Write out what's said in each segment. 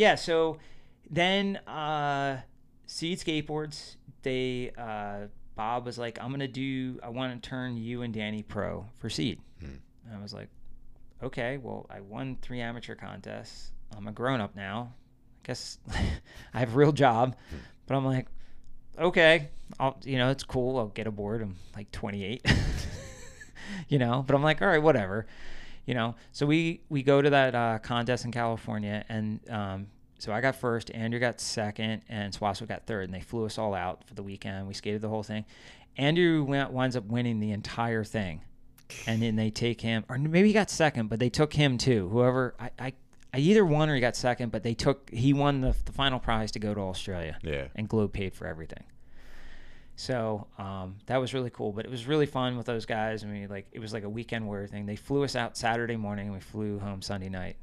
yeah, so then uh, Seed Skateboards, they uh, Bob was like, I'm gonna do. I want to turn you and Danny pro for Seed. Hmm. And I was like, okay, well, I won three amateur contests. I'm a grown up now. I guess I have a real job. But I'm like, okay, I'll, you know, it's cool. I'll get aboard. I'm like 28, you know, but I'm like, all right, whatever, you know. So we we go to that uh, contest in California, and um, so I got first, Andrew got second, and Swasso got third, and they flew us all out for the weekend. We skated the whole thing. Andrew went, winds up winning the entire thing, and then they take him, or maybe he got second, but they took him too. Whoever I. I I either won or he got second, but they took he won the, the final prize to go to Australia Yeah. and Globe paid for everything. So um, that was really cool, but it was really fun with those guys. I mean, like it was like a weekend warrior thing. They flew us out Saturday morning and we flew home Sunday night.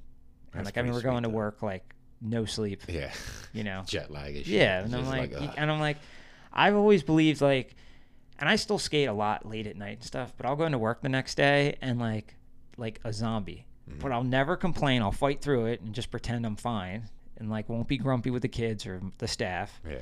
And That's like I mean, we're going to though. work like no sleep, Yeah. you know. Jet lag and. Yeah, and I'm just like, and I'm like, I've always believed like, and I still skate a lot late at night and stuff, but I'll go into work the next day and like, like a zombie. Mm-hmm. But I'll never complain. I'll fight through it and just pretend I'm fine and like won't be grumpy with the kids or the staff. yeah.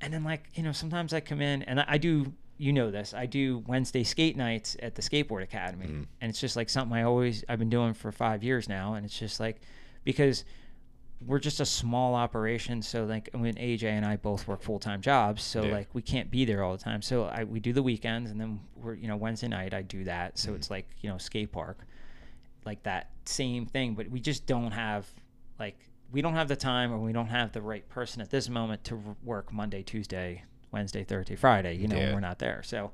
And then like you know sometimes I come in and I, I do you know this I do Wednesday skate nights at the skateboard academy Mhm. and it's just like something I always I've been doing for five years now and it's just like because we're just a small operation so like when AJ and I both work full time jobs so Yeah. like we can't be there all the time so I we do the weekends and then we're you know Wednesday night I do that so Mhm. it's like you know skate park like that same thing but we just don't have like we don't have the time or we don't have the right person at this moment to work Monday, Tuesday, Wednesday, Thursday, Friday, you know, Yeah. we're not there. So,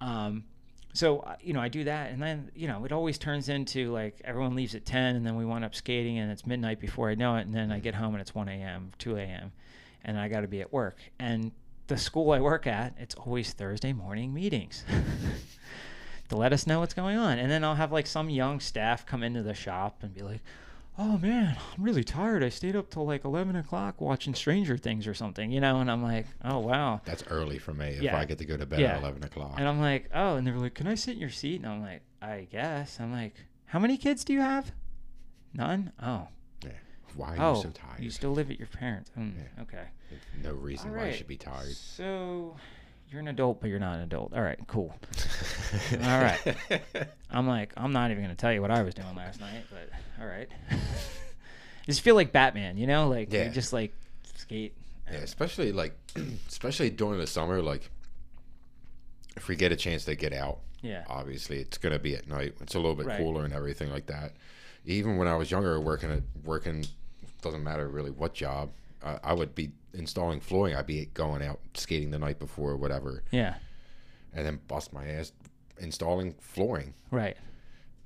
um, so uh, you know, I do that, and then you know, it always turns into like everyone leaves at ten, and then we wind up skating, and it's midnight before I know it, and then I get home and it's one a.m., two a.m., and I got to be at work. And the school I work at, it's always Thursday morning meetings. to let us know what's going on. And then I'll have like some young staff come into the shop and be like, oh man, I'm really tired. I stayed up till like 11 o'clock watching Stranger Things or something, you know? And I'm like, oh wow. That's early for me if Yeah. I get to go to bed Yeah. at 11 o'clock. And I'm like, oh, and they were like, can I sit in your seat? And I'm like, I guess. I'm like, how many kids do you have? None? Oh. yeah. Why are oh, you so tired? you still live at your parents. Mm, Yeah. Okay. no reason why I should be tired. So you're an adult, but you're not an adult. All right, cool. All right. I'm like, I'm not even gonna tell you what I was doing last night, but all right. just feel like Batman, you know, like you just like skate. Yeah, especially like, especially during the summer, like if we get a chance to get out, Yeah. obviously it's gonna be at night. It's a little bit Right. cooler and everything like that. Even when I was younger, working at working, doesn't matter really what job, I, I would be installing flooring. I'd be going out skating the night before or whatever, Yeah. and then bust my ass installing flooring. Right.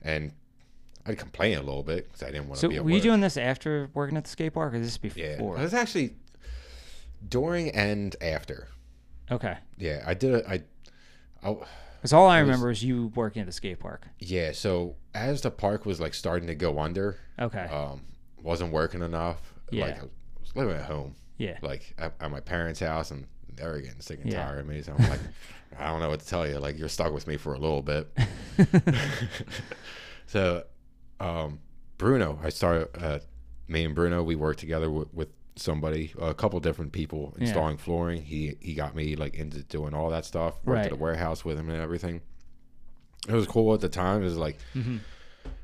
And I'd complain a little bit because I didn't want to So be at were you doing this after working at the skate park, or this before? Yeah, it was actually during and after. Okay. Yeah, I did it. I, I Because all I It was- remember is you working at the skate park. yeah. So as the park was like starting to go under, Okay. um, wasn't working enough. Yeah. Like I was living at home, yeah. like at, at my parents' house, and they were getting sick and Yeah. tired of me. So I'm like, I don't know what to tell you. Like you're stuck with me for a little bit. so, um, Bruno, I started. Uh, me and Bruno, we worked together with, with somebody, a couple different people Yeah. installing flooring. He he got me like into doing all that stuff. Worked Right. at a warehouse with him and everything. It was cool at the time. It was like hmm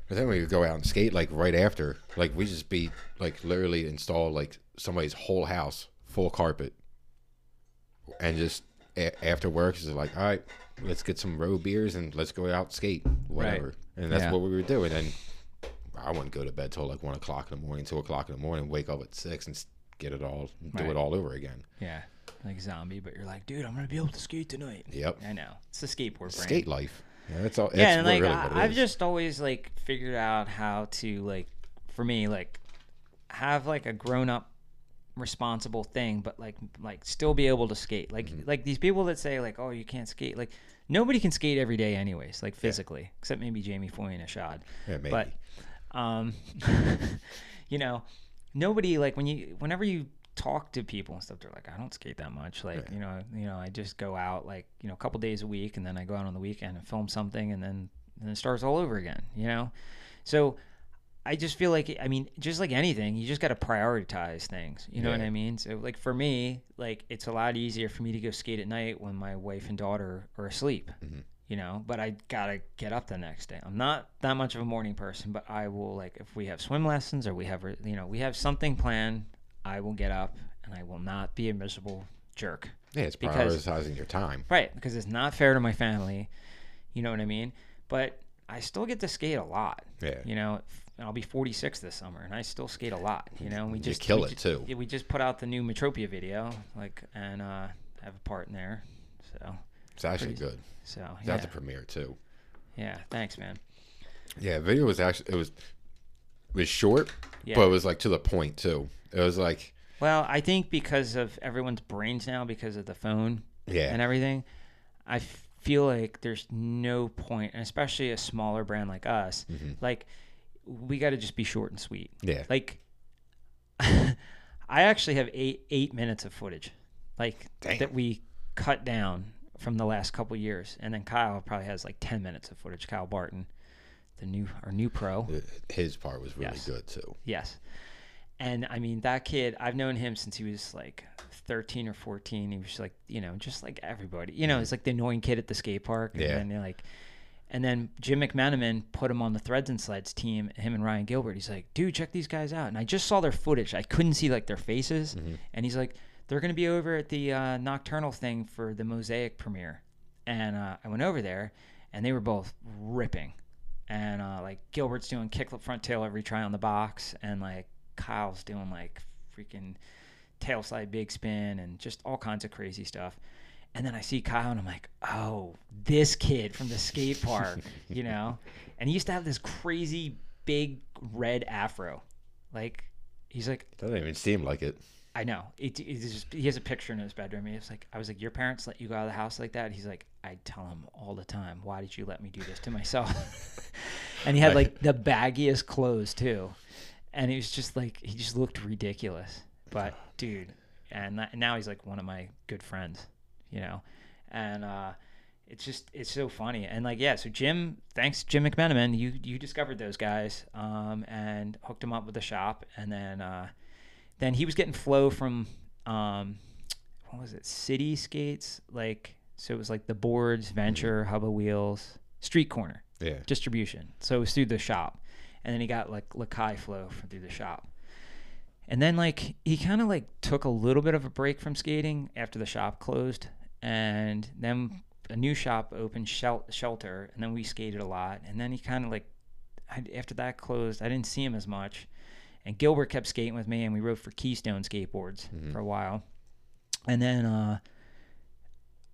then we would go out and skate like right after. Like we just be like literally install like somebody's whole house full carpet, and just a- after work is like, all right, let's get some road beers and let's go out skate, whatever. And that's Yeah. what we were doing. And I wouldn't go to bed till like one o'clock in the morning, two o'clock in the morning, wake up at six and get it all, do Right. it all over again. Yeah. Like zombie, but you're like, dude, I'm gonna be able to skate tonight. Yep. I know. It's the skateboard brain. Skate life. Yeah, that's all. That's yeah, and like really I, what it I've just always like figured out how to like, for me, like have like a grown up responsible thing, but like like still be able to skate. Like Mm-hmm. like these people that say like, oh, you can't skate. Like nobody can skate every day, anyways. Like physically, except maybe Jamie Foy and Ishod. yeah, maybe. But um, you know, nobody like when you whenever you talk to people and stuff, they're like, I don't skate that much. Like, Right. you know, you know, I just go out like, you know, a couple days a week and then I go out on the weekend and film something and then and then it starts all over again, you know? So I just feel like I mean, just like anything, you just got to prioritize things. You know what I mean? So like for me, like it's a lot easier for me to go skate at night when my wife and daughter are asleep. Mhm. You know, but I gotta get up the next day. I'm not that much of a morning person, but I will like if we have swim lessons or we have you know we have something planned, I will get up and I will not be a miserable jerk. Yeah, it's Because- prioritizing your time. Right, because it's not fair to my family. You know what I mean? But I still get to skate a lot. Yeah. You know, I'll be 46 this summer, and I still skate a lot. You know, we You just kill we it, ju- too. we just put out the new Metropia video, like, and uh, have a part in there. So, It's actually Pretty- good. so It's yeah, at the premiere too. yeah. Thanks, man. Yeah, video was actually it was it was short, Yeah. but it was like to the point too. It was like Well, I think because of everyone's brains now, because of the phone yeah, and everything, I feel like there's no point, and especially a smaller brand like us, Mhm. like we got to just be short and sweet. yeah, Like, I actually have eight eight minutes of footage, like Damn. that we cut down from the last couple years, and then Kyle probably has like ten minutes of footage. Kyle Barton, the new our new pro, uh, his part was really Yes. good too. yes. And I mean that kid, I've known him since he was like 13 or 14. He was like, you know, just like everybody. You know, he's like the annoying kid at the skate park. Yeah. And then like, and then Jim McManaman put him on the Threads and Sleds team. Him and Ryan Gilbert. He's like, dude, check these guys out. And I just saw their footage. I couldn't see like their faces. And he's like, they're gonna be over at the uh, Nocturnal thing for the Mosaic premiere. And uh, I went over there, and they were both ripping. And uh, like Gilbert's doing kickflip front tail every try on the box, and like Kyle's doing like freaking tail slide big spin and just all kinds of crazy stuff. And then I see Kyle and I'm like, oh, this kid from the skate park, you know? And he used to have this crazy big red afro. Like, he's like, Doesn't even seem like it. I know. It, just, he has a picture in his bedroom. He was like, I was like, your parents let you go out of the house like that? He's like, I tell him all the time, why did you let me do this to myself? and he had like the baggiest clothes too. And he was just like, he just looked ridiculous. But dude, and that- now he's like one of my good friends, you know? And, uh, it's just it's so funny. And like yeah so jim thanks jim McMenamin, you you discovered those guys um and hooked them up with the shop. And then uh then he was getting flow from um what was it? City skates? Like so it was like the boards venture hubba wheels street corner Yeah, distribution. So it was through the shop. And then he got like lakai flow from through the shop. And then like he kind of like took a little bit of a break from skating after the shop closed and then a new shop opened Shel- shelter and then we skated a lot and then he kind of like I, after that closed i didn't see him as much and gilbert kept skating with me and we rode for keystone skateboards Mhm. for a while and then uh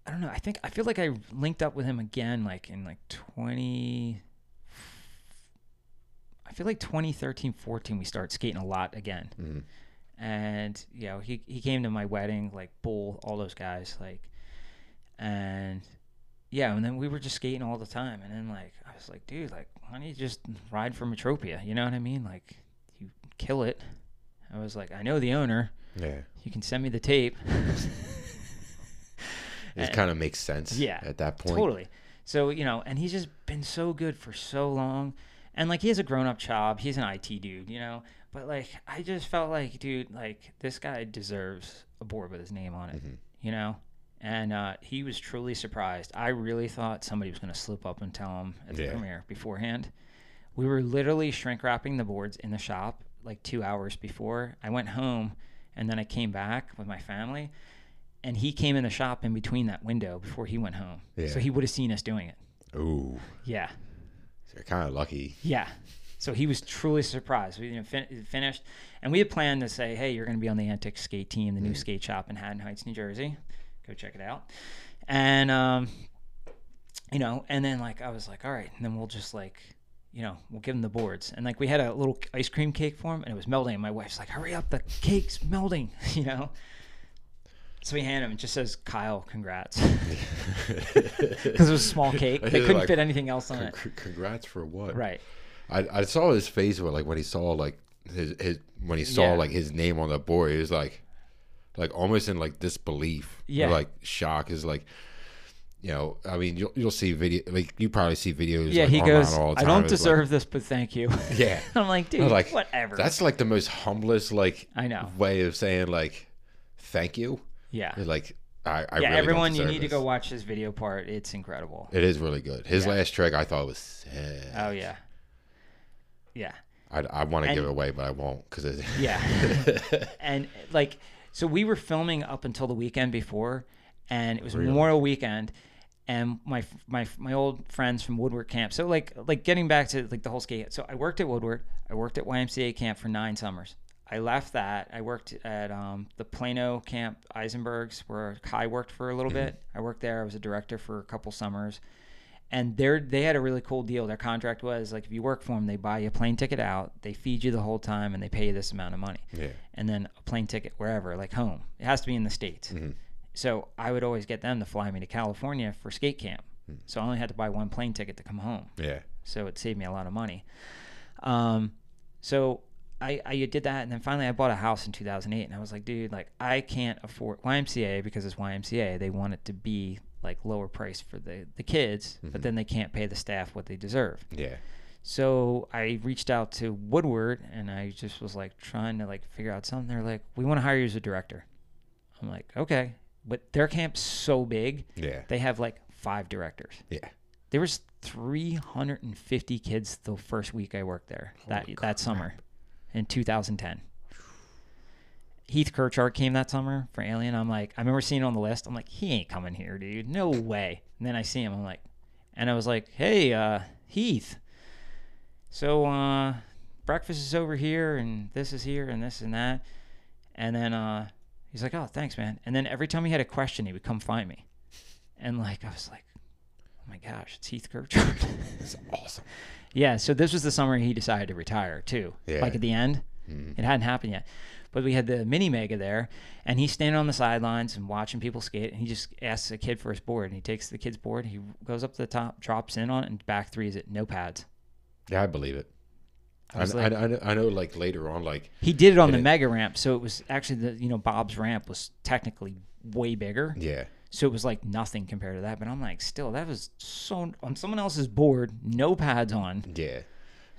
i don't know i think i feel like i linked up with him again like in like 20 i feel like 2013 14 we started skating a lot again Mhm. and you know he, he came to my wedding like bull all those guys like and yeah and then we were just skating all the time and then like i was like dude like why don't you just ride for metropia you know what i mean like you kill it i was like i know the owner yeah. you can send me the tape It kind of makes sense. Yeah, at that point. Totally. So, you know, and he's just been so good for so long. And like he has a grown up job. He's an IT dude, you know. But like I just felt like, dude, like this guy deserves a board with his name on it. Mhm. You know? And uh, he was truly surprised. I really thought somebody was gonna slip up and tell him at the Yeah. premiere beforehand. We were literally shrink wrapping the boards in the shop like two hours before. I went home and then I came back with my family and he came in the shop in between that window before he went home. Yeah. So he would have seen us doing it. Ooh, Yeah. so you're kind of lucky. Yeah. So he was truly surprised. We you know, fin- finished, and we had planned to say, "Hey, you're going to be on the Antic Skate Team, the new skate shop in Haddon Heights, New Jersey. Go check it out." And um, you know, and then like I was like, "All right," and then we'll just like, you know, we'll give him the boards, and like we had a little ice cream cake for him, and it was melting. And my wife's like, "Hurry up, the cake's melting," you know. So we hand him. It just says, "Kyle, congrats," because it was a small cake. They couldn't like, fit anything else on it. congrats for what? Right. I, I saw his face where like when he saw like his his when he saw Yeah. like his name on the board, he was like like almost in like disbelief, Yeah. like shock. Is like you know, I mean, you'll you'll see video like you probably see videos. Yeah, like, he goes, I don't It's like- deserve this, but thank you. yeah, I'm like, dude, like whatever. That's like the most humblest like I know. way of saying like thank you. Yeah. Like I, I yeah, really everyone, you deserve need to go watch his video part. It's incredible. It is really good. His Yeah. last trick I thought was sick. Oh, yeah. Yeah. I, I want to give it away, but I won't because it. Yeah. and like, so we were filming up until the weekend before, and it was Really? Memorial Weekend, and my my my old friends from Woodward Camp. So like like getting back to like the whole skate. So I worked at Woodward. I worked at YMCA camp for nine summers. I left that. I worked at um, the Plano camp, Eisenberg's, where Kai worked for a little bit. I worked there. I was a director for a couple summers and they're they had a really cool deal. Their contract was like if you work for them, they buy you a plane ticket out, they feed you the whole time, and they pay you this amount of money, yeah. and then a plane ticket wherever, like home. It has to be in the states. So I would always get them to fly me to California for skate camp. So I only had to buy one plane ticket to come home. Yeah. So it saved me a lot of money. Um, so I, I did that, and then finally I bought a house in 2008, and I was like, dude, like I can't afford YMCA because it's YMCA. They want it to be like lower price for the the kids, but mm-hmm. then they can't pay the staff what they deserve. Yeah. So I reached out to Woodward, and I just was like trying to like figure out something. They're like, we want to hire you as a director. I'm like, okay, but their camp's so big, Yeah. they have like five directors Yeah. there was 350 kids the first week I worked there that that summer in 2010. Heath Kirchart came that summer for Alien. I'm like, I remember seeing it on the list. I'm like, he ain't coming here, dude. No way. And then I see him. I'm like, and I was like, hey, uh, Heath. So uh, breakfast is over here, and this is here, and this and that. And then uh, he's like, oh, thanks, man. And then every time he had a question, he would come find me. And like, I was like, oh my gosh, it's Heath Kirchart. It's awesome. yeah, so this was the summer he decided to retire too. Yeah. Like at the end, Mhm. it hadn't happened yet. But we had the mini mega there, and he's standing on the sidelines and watching people skate. And he just asks a kid for his board, and he takes the kid's board. He goes up to the top, drops in on it, and back threes it, no pads. Yeah, I believe it. I I, like- I, know, I know, like later on, like He did it on the it- mega ramp, so it was actually the you know Bob's ramp was technically way bigger, yeah, so it was like nothing compared to that. But I'm like, still, that was so on someone else's board, no pads on. yeah.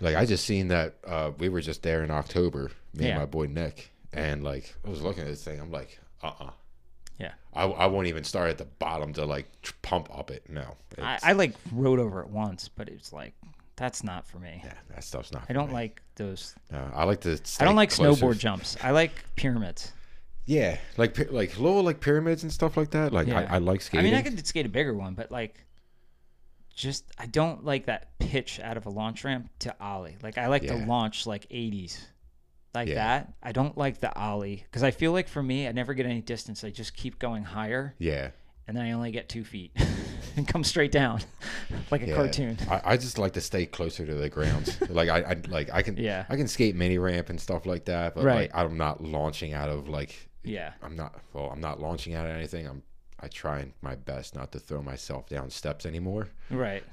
Like I just seen that uh, we were just there in October, me Yeah. and my boy Nick, and like I was looking at this thing, I'm like, uh, uh Yeah. I, I won't even start at the bottom to like pump up it. No, I, I like rode over it once, but it's like that's not for me. yeah, that stuff's not. I for don't me. like those. No, I like to. I don't like closer. snowboard jumps. I like pyramids. Yeah, like like little like pyramids and stuff like that. Like Yeah. I, I like skating. I mean, I could skate a bigger one, but like, just I don't like that pitch out of a launch ramp to ollie. Like I like to launch like 80s, like Yeah. that. I don't like the ollie because I feel like for me, I never get any distance. I just keep going higher, yeah, and then I only get two feet and come straight down, like a yeah. cartoon. I, I just like to stay closer to the ground. like I, I like I can Yeah. I can skate mini ramp and stuff like that, but Right. like I'm not launching out of like Yeah, I'm not well I'm not launching out of anything. I'm I try my best not to throw myself down steps anymore, right.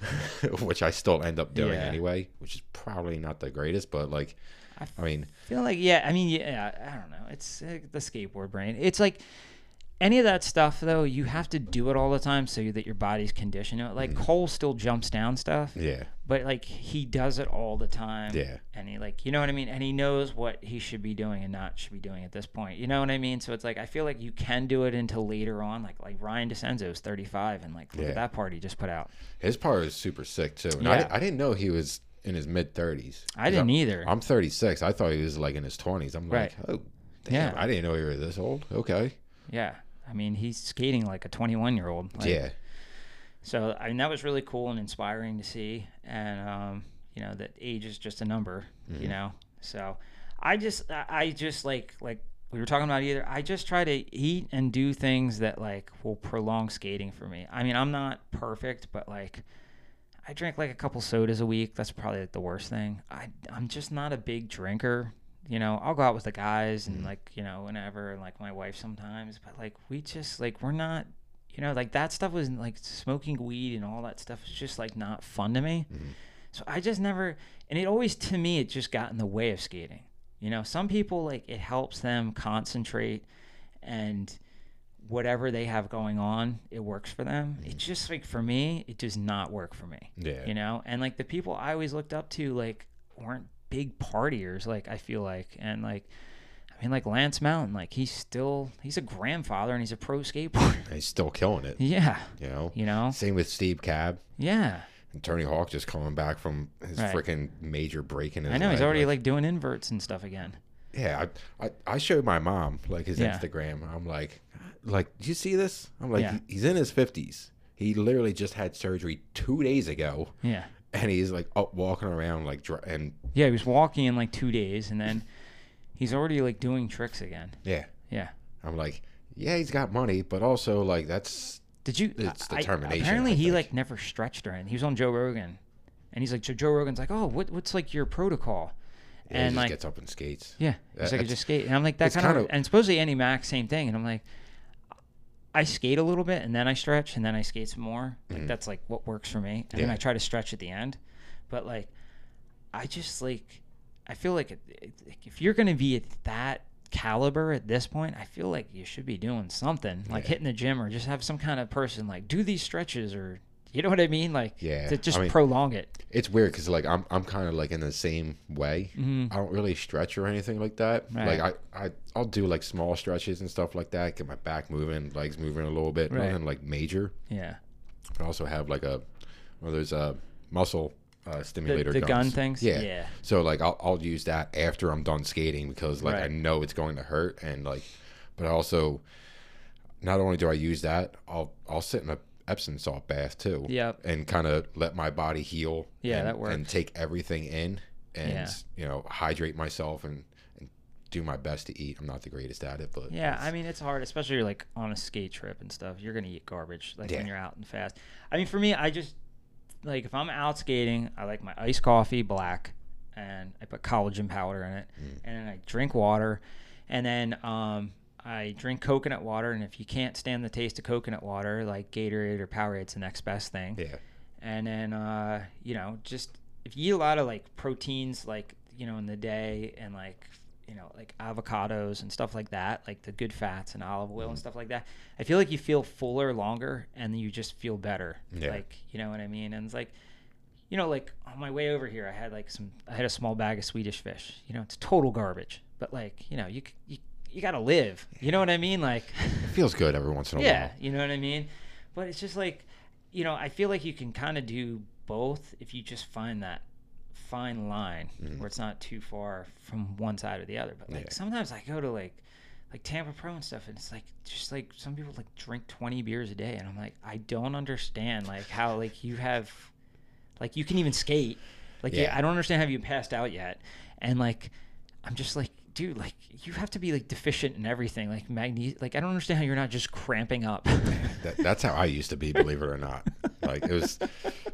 which I still end up doing Yeah. anyway, which is probably not the greatest, but like I I mean feel like yeah i mean yeah i don't know. It's uh, the skateboard brain. It's like any of that stuff though you have to do it all the time so that your body's conditioned to it. Like cole still jumps down stuff yeah. but like he does it all the time. Yeah. and he like you know what i mean? And he knows what he should be doing and not should be doing at this point. You know what i mean? So it's like i feel like you can do it until later on. Like like ryan decenzo is 35 and like look Yeah. at that part he just put out. His part is super sick too. And Yeah. di- I didn't know he was in his mid 30s. i didn't either I'm 36. I thought he was like in his 20s. I'm Right. like, oh, damn, Yeah. I didn't know you were this old. Okay. yeah i mean he's skating like a 21 year old like, yeah. So I mean that was really cool and inspiring to see, and um, you know that age is just a number, you know. So I just I just like like we were talking about either. I just try to eat and do things that like will prolong skating for me. I mean I'm not perfect, but like I drink like a couple sodas a week. That's probably like the worst thing. I I'm just not a big drinker. You know, I'll go out with the guys and mm-hmm. like you know whenever, and like my wife sometimes. But like we just like we're not you know like that stuff was like smoking weed and all that stuff is just like not fun to me mm-hmm. so i just never and it always to me it just got in the way of skating you know some people like it helps them concentrate and whatever they have going on, it works for them. It's mm. just like for me, it does not work for me. Yeah. You know, and like the people I always looked up to, like weren't big partiers. Like I feel like, and like. I mean, like Lance Mountain, like he's still he's a grandfather and he's a pro skateboarder. He's still killing it. yeah, You know. you know, Same with Steve Cab yeah. and Tony Hawk just coming back from his Right. freaking major break in his I know he's already like doing inverts and stuff again. Yeah, I, I, I showed my mom like his Yeah. Instagram. I'm like, like, do you see this? I'm like, Yeah. he's in his fifties. He literally just had surgery two days ago, Yeah, and he's like up walking around like, dr- and yeah. He was walking in like two days, and then he's already like doing tricks again. yeah, Yeah. I'm like, yeah, he's got money, but also like that's Did you? It's I- determination, apparently, I he think. like never stretched or anything. He was on Joe Rogan, and he's like, so Joe Rogan's like, oh, what, what's like your protocol? yeah, and he just like, gets up and skates. yeah, That- he's uh, like, I that's- just skate, and I'm like, that it's kind of, kinda- and supposedly Andy Mack, same thing, and I'm like, I skate a little bit, and then I stretch, and then I skate some more. Like Mhm. that's like what works for me, and then I try to stretch at the end, but like, I just like, I feel like if you're gonna be at that caliber at this point, I feel like you should be doing something like Yeah. hitting the gym or just have some kind of person like do these stretches or you know what I mean, like Yeah, to just I mean- prolong it. It's weird because like I'm I'm kind of like in the same way. Mhm. I don't really stretch or anything like that. Right. Like I, I I'll do like small stretches and stuff like that, get my back moving, legs moving a little bit, Right. nothing like major. Yeah, I also have like a one of those uh muscle uh, the, stimulator the gun guns. things. Yeah. yeah, So like I'll I'll use that after I'm done skating because like I know it's going to hurt and like, but also, not only do I use that, I'll I'll sit in a Epsom salt bath too. Yep. And kind of let my body heal. Yeah, and, that works. And take everything in and Yeah. you know hydrate myself and, and do my best to eat. I'm not the greatest at it, but Yeah, I mean it's hard, especially like on a skate trip and stuff. You're gonna eat garbage like when you're out and fast. I mean, for me, I just like if I'm out skating, I like my iced coffee black, and I put collagen powder in it, Mm. and then I drink water, and then um, I drink coconut water. And if you can't stand the taste of coconut water, like Gatorade or Powerade, it's the next best thing yeah. and then uh, you know just if you eat a lot of like proteins like you know in the day and like you know like avocados and stuff like that like the good fats and olive oil Mm-hmm. and stuff like that i feel like you feel fuller longer and you just feel better Yeah. like you know what i mean and it's like you know like on my way over here i had like some i had a small bag of swedish fish you know it's total garbage but like you know you you, you gotta live you know what i mean like It feels good every once in a yeah, while. Yeah, you know what I mean? But it's just like, you know, I feel like you can kind of do both if you just find that fine line Mhm. where it's not too far from one side or the other. But like Yeah. sometimes I go to like like Tampa Pro and stuff and it's like just like some people like drink 20 beers a day and I'm like I don't understand like how like you have like you can even skate. Like yeah. Yeah. I don't understand how you passed out yet. And like I'm just like dude, like you have to be like deficient in everything, like magne. Like I don't understand how you're not just cramping up. That, that's how I used to be, believe it or not. Like it was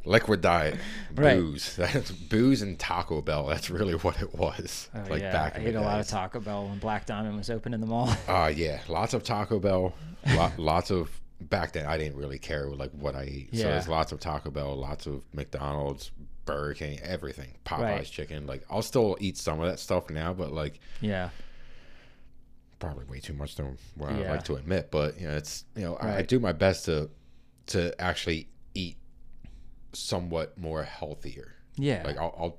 liquid diet, Right. booze. That's booze and Taco Bell. That's really what it was. Oh, like yeah, back I ate a lot of. Taco Bell when Black Diamond was open in the mall. Uh yeah, lots of Taco Bell. Lot, lots of back then. I didn't really care like what I ate. So Yeah. there's lots of Taco Bell, lots of McDonald's, Burger King, everything. Popeyes Right. chicken. Like I'll still eat some of that stuff now, but like yeah, probably way too much than what I like to admit. But you know, it's you know I, I do my best to to actually eat somewhat more healthier. yeah, Like I'll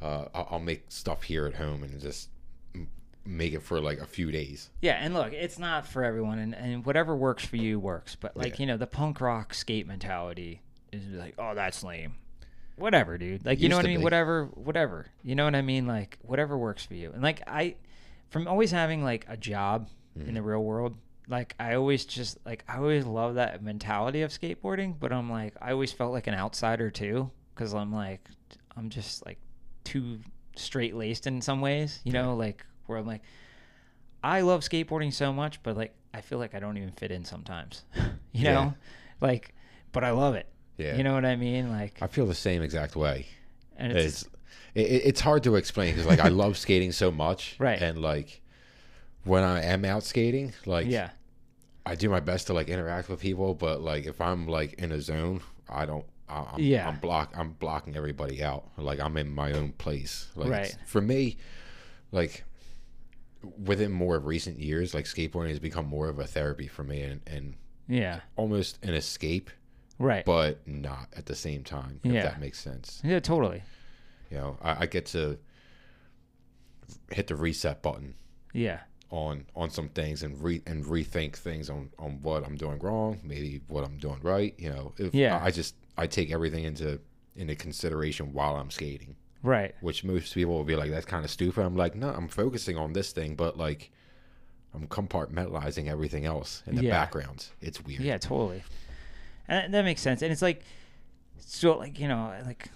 I'll, uh, I'll I'll make stuff here at home and just make it for like a few days. yeah. And look, it's not for everyone, and, and whatever works for you works. But like Yeah. you know, the punk rock skate mentality is like, oh, that's lame. Whatever, dude. Like you Used know what I mean. be. Whatever, whatever. You know what I mean. Like whatever works for you. And like I, from always having like a job Mm-hmm. in the real world. Like I always just like I always love that mentality of skateboarding, but I'm like I always felt like an outsider too because I'm like I'm just like too straight laced in some ways, you know, like where I'm like I love skateboarding so much, but like I feel like I don't even fit in sometimes, you Yeah. know, like but I love it. Yeah. You know what I mean? Like I feel the same exact way. and it's, It's it, it- it's hard to explain because like I love skating so much, Right. And like when I am out skating, like yeah, I do my best to like interact with people, but like if I'm like in a zone, I don't. I- I'm, Yeah. I'm block. I'm blocking everybody out. Like I'm in my own place. Like Right. for me, like within more recent years, like skateboarding has become more of a therapy for me and, and Yeah. almost an escape, Right. but not at the same time. If Yeah. that makes sense. yeah, totally. You know, I, I get to hit the reset button Yeah. on on some things and re and rethink things on on what I'm doing wrong, maybe what I'm doing right. You know, if Yeah. I, I just I take everything into into consideration while I'm skating, Right. which most people will be like, "That's kind of stupid." I'm like, "No, I'm focusing on this thing, but like." I'm compartmentalizing everything else in the Yeah. background. It's weird. Yeah, totally. And that makes sense. And it's like, so like you know, like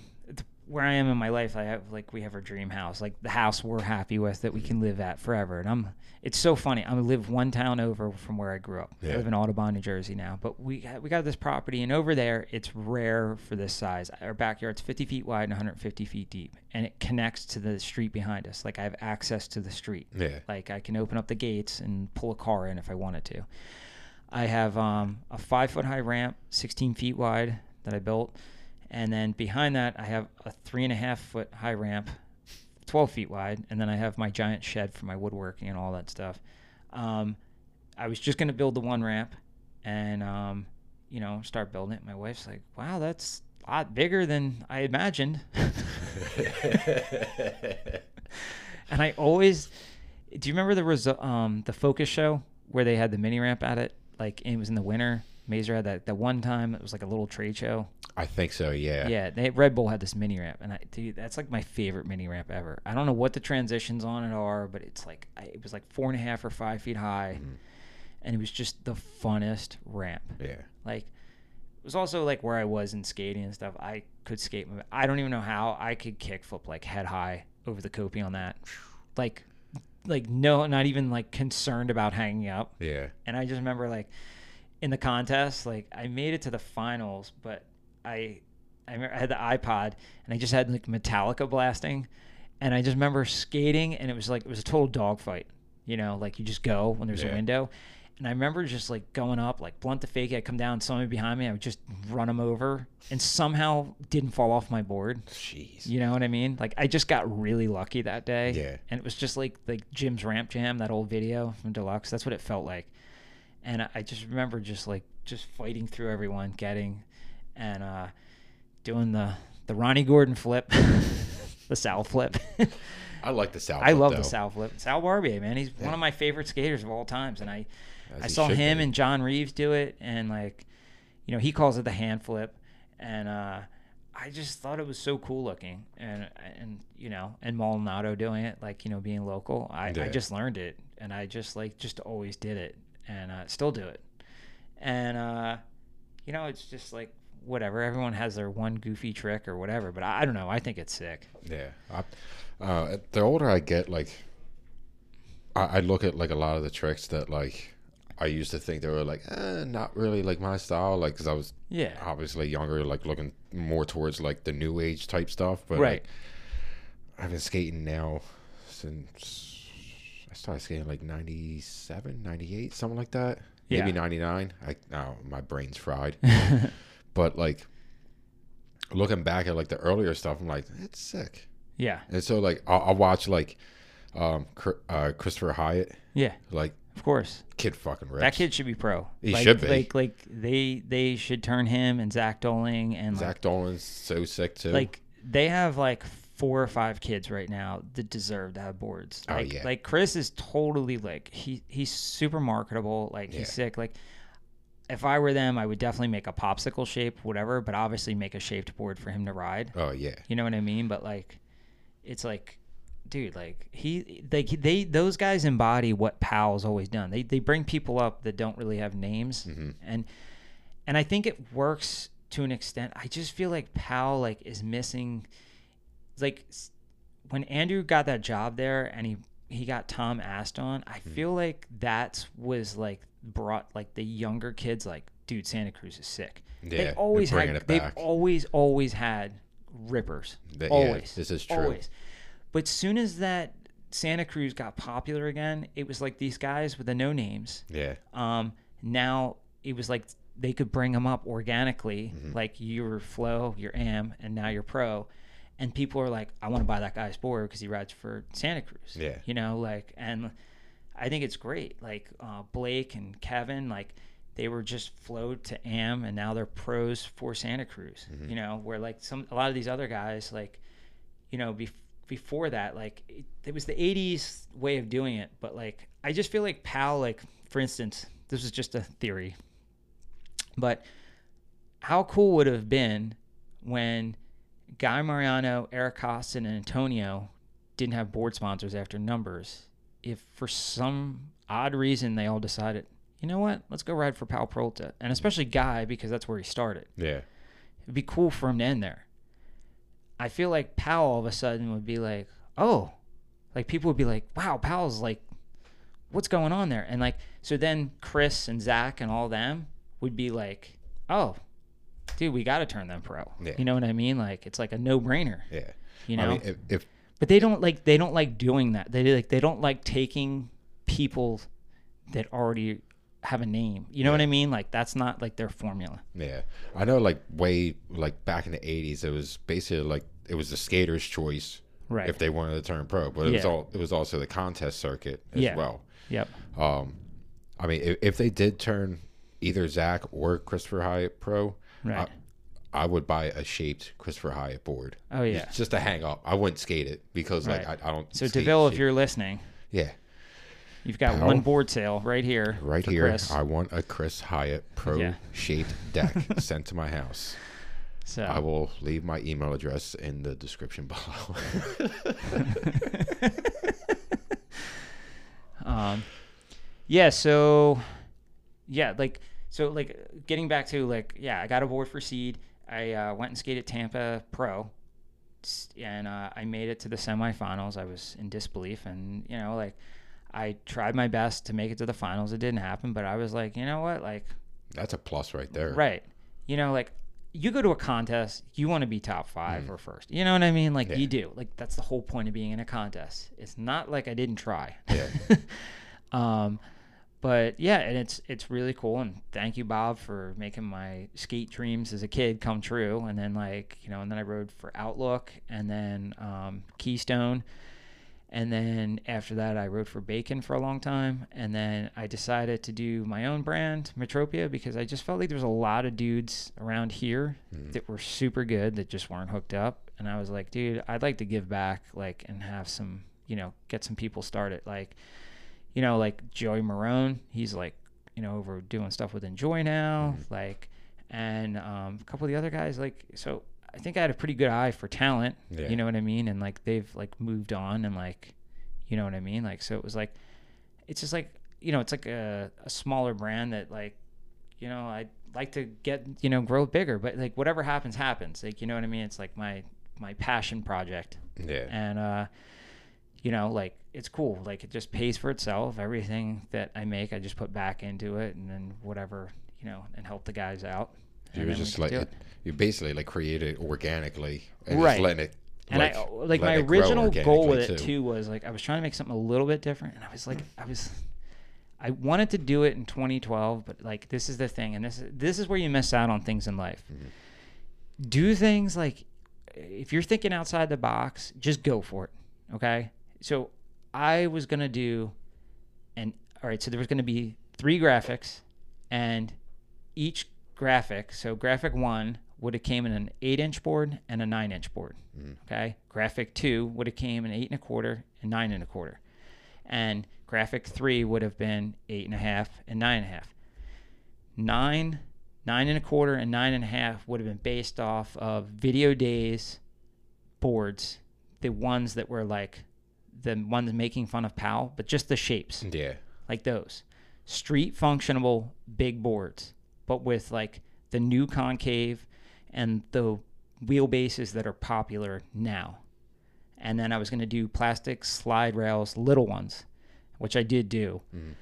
where I am in my life, I have like we have our dream house, like the house we're happy with that we can live at forever. And I'm, it's so funny. I live one town over from where I grew up. Yeah. I live in Audubon, New Jersey now. But we ha- we got this property, and over there, it's rare for this size. Our backyard's 50 feet wide and 150 feet deep, and it connects to the street behind us. Like I have access to the street. Yeah. Like I can open up the gates and pull a car in if I wanted to. I have um, a five foot high ramp, 16 feet wide that I built. And then behind that, I have a three and a half foot high ramp, 12 feet wide. And then I have my giant shed for my woodworking and all that stuff. Um, I was just going to build the one ramp and, um, you know, start building it. My wife's like, wow, that's a lot bigger than I imagined. and I always, do you remember the resu- um the Focus show where they had the mini ramp at it? Like it was in the winter. Mazer had that that one time. It was like a little trade show. I think so. Yeah. Yeah, they Red Bull had this mini ramp, and I dude, that's like my favorite mini ramp ever. I don't know what the transitions on it are, but it's like I, it was like four and a half or five feet high, mm-hmm. and it was just the funnest ramp. Yeah. Like it was also like where I was in skating and stuff. I could skate. I don't even know how I could kickflip like head high over the coping on that. Like, like no, not even like concerned about hanging up. Yeah. And I just remember like in the contest, like I made it to the finals, but I I, I had the iPod and I just had like Metallica blasting, and I just remember skating and it was like it was a total dogfight. You know, like you just go when there's a window. And I remember just like going up, like blunt to fakie. I'd come down, somebody behind me, I would just run them over, and somehow didn't fall off my board. Jeez. You know what I mean? Like I just got really lucky that day. Yeah. And it was just like like Jim's Ramp Jam, that old video from Deluxe. That's what it felt like. And I- I just remember just like just fighting through everyone, getting and uh doing the the Ronnie Gordon flip, the Sal flip. I like the South. I love though, the Sal flip. Sal Barbier, man, he's one of my favorite skaters of all times, and I as I saw him be. and John Reeves do it, and like, you know, he calls it the hand flip, and uh, I just thought it was so cool looking, and and you know, and Maldonado doing it, like you know, being local, I, I just learned it, and I just like just always did it, and uh, still do it, and uh, you know, it's just like whatever. Everyone has their one goofy trick or whatever, but I, I don't know. I think it's sick. Yeah. I, uh, the older I get, like, I, I look at like a lot of the tricks that like I used to think they were like, eh, not really like my style, like because I was Yeah. obviously younger, like looking more towards like the new age type stuff. But Right. like, I've been skating now since I started skating like 97, 98, something like that. Yeah. Maybe 99. I now my brain's fried. but like looking back at like the earlier stuff, I'm like, it's sick. Yeah. And so like I'll, I'll watch like um uh, Christopher Hyatt, Yeah. like Of course. kid fucking rips. That kid should be pro. He like, should be. Like, like they they should turn him and Zach Doling and like, Zach Dolan's so sick too. like they have like four or five kids right now that deserve to have boards. Oh, Like, yeah. like Chris is totally like he he's super marketable. Like Yeah. he's sick. Like if I were them, I would definitely make a popsicle shape, whatever, but obviously make a shaped board for him to ride. oh yeah, You know what I mean? But like, it's like, dude, like he, like they, those guys embody what Powell's always done. They they bring people up that don't really have names, Mhm. and and I think it works to an extent. I just feel like Powell like is missing, like when Andrew got that job there and he he got Tom Asta on. I feel like that was like brought like the younger kids like, dude, Santa Cruz is sick. yeah. They've always had. They've always always had rippers. Yeah, always. this is true. Always. But soon as that Santa Cruz got popular again, it was like these guys with the no names. Yeah, Um, now it was like they could bring them up organically, Mm-hmm. like you're Flow, you're Am, and now you're Pro. And people are like, I want to buy that guy's board because he rides for Santa Cruz. Yeah. You know, like, and I think it's great. Like uh, Blake and Kevin, like they were just flowed to AM, and now they're pros for Santa Cruz. Mm-hmm. You know, where like some a lot of these other guys, like you know, bef- before that, like it, it was the '80s way of doing it. But like I just feel like Powell, like for instance, this is just a theory, but how cool would it have been when Guy Mariano, Eric Koston, and Antonio didn't have board sponsors after numbers? If for some odd reason they all decided, you know what, let's go ride for Powell Peralta, and especially Guy because that's where he started. Yeah. It'd be cool for him to end there. I feel like Powell all of a sudden would be like, oh, like people would be like, wow, Powell's like, what's going on there? And like, so then Chris and Zach and all them would be like, oh, dude, we got to turn them pro. Yeah. You know what I mean? Like, it's like a no brainer. Yeah. You know, I mean, if, if but they don't like they don't like doing that. They like they don't like taking people that already have a name. You know what I mean? Like that's not like their formula. Yeah, I know. Like way like back in the '80s, it was basically like it was the skater's choice Right. if they wanted to turn pro, but it was all it was also the contest circuit as Yeah. well. Yep. Um, I mean, if, if they did turn either Zach or Christopher Hyatt pro, Right. I would buy a shaped Christopher Hyatt board. Oh yeah. Just, just to hang up. I wouldn't skate it because like Right. I, I don't. So Deville, if you're listening, yeah, you've got one board sale right here. right here, Chris. I want a Chris Hyatt pro Yeah. shaped deck sent to my house. so I will leave my email address in the description below. um yeah so yeah like so like getting back to like yeah i got a board for seed i uh, went and skated tampa pro and uh, i made it to the semifinals. I was in disbelief and you know like i tried my best to make it to the finals. It didn't happen but i was like you know what? Like That's a plus right there. right. You know like you go to a contest you want to be top five or first. You know what i mean? Like Yeah. you do. Like that's the whole point of being in a contest. It's not like i didn't try. Yeah. um, but yeah, and it's it's really cool. And thank you, Bob, for making my skate dreams as a kid come true. And then like you know, and then I rode for Outlook, and then um, Keystone, and then after that I rode for Bacon for a long time. And then I decided to do my own brand, Metropia, because I just felt like there's a lot of dudes around here that were super good that just weren't hooked up. And I was like, dude, I'd like to give back, like, and have some, you know, get some people started, like you know, like Joey Marone, he's like, you know, over doing stuff with Enjoi now, like, and um, a couple of the other guys, like, so I think I had a pretty good eye for talent, Yeah. you know what I mean, and like they've like moved on and like, you know what I mean, like, so it was like, it's just like, you know, it's like a, a smaller brand that like, you know, I'd like to get, you know, grow bigger, but like whatever happens, happens, like, you know what I mean, it's like my my passion project. Yeah. and uh you know like it's cool like it just pays for itself everything that i make i just put back into it and then whatever you know and help the guys out You were just like it. you basically like create it organically and Right. just letting it and I like uh, my letting it grow original goal with organically, it too was like I was trying to make something a little bit different, and I was like I was I wanted to do it in 2012, but like this is the thing, and this is this is where you miss out on things in life. Mm-hmm. Do things like if you're thinking outside the box, just go for it. Okay, so I was gonna do, and all right, so there was gonna be three graphics, and each graphic, so graphic one would have came in an eight inch board and a nine inch board. Mm. Okay. Graphic two would have came in eight and a quarter and nine and a quarter. And graphic three would have been eight and a half and nine and a half. Nine, nine and a quarter, and nine and a half would have been based off of video days boards, the ones that were like the ones making fun of Powell, but just the shapes. Yeah. Like those. Street functionable big boards but with like the new concave and the wheelbases that are popular now. And then i was going to do plastic slide rails little ones which i did do. Mm.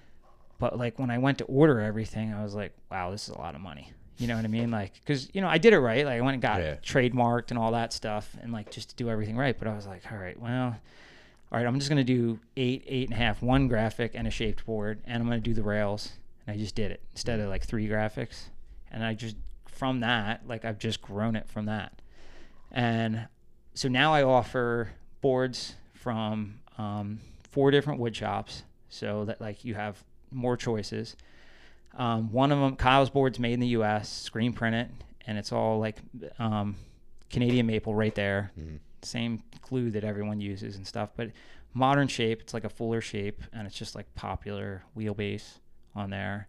But like when i went to order everything i was like wow this is a lot of money. You know what i mean? Like because you know i did it right. Like i went and got Yeah. trademarked and all that stuff and like just to do everything right. But i was like all right well all right, I'm just gonna do eight, eight and a half, one graphic and a shaped board, and I'm gonna do the rails. And I just did it instead of like three graphics. And I just from that, like I've just grown it from that. And so now I offer boards from um, four different wood shops, so that like you have more choices. Um, one of them, Kyle's board's made in the U.S., screen printed, and it's all like um, Canadian maple right there. Mhm. Same glue that everyone uses and stuff, but modern shape. It's like a fuller shape, and it's just like popular wheelbase on there.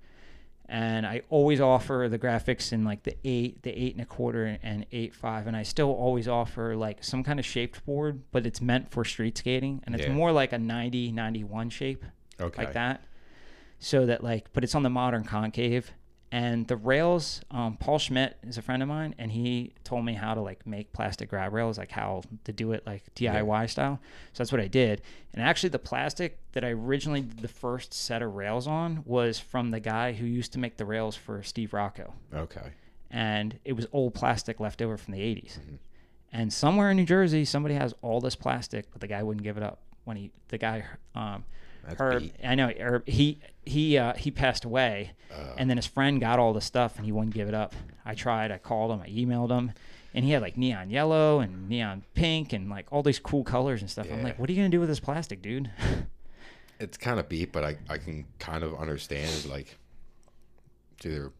And I always offer the graphics in like the eight, the eight and a quarter, and eight five, and I still always offer like some kind of shaped board, but it's meant for street skating, and it's Yeah. more like a 90, 91 shape Okay. like that. So that like, but it's on the modern concave, and the rails. Um, Paul Schmidt is a friend of mine, and he told me how to like make plastic grab rails, like how to do it like DIY style. So that's what I did. And actually, the plastic that I originally did the first set of rails on was from the guy who used to make the rails for Steve Rocco Okay. and it was old plastic left over from the 80s. Mm-hmm. And somewhere in New Jersey, somebody has all this plastic, but the guy wouldn't give it up. When he, the guy, um, That's Herb, beat. I know, Herb, he he uh, he passed away, Uh, and then his friend got all the stuff, and he wouldn't give it up. I tried, I called him, I emailed him, and he had like neon yellow and neon pink and like all these cool colors and stuff. I'm like, what are you gonna do with this plastic, dude? it's kind of beat, but I, I can kind of understand like it's either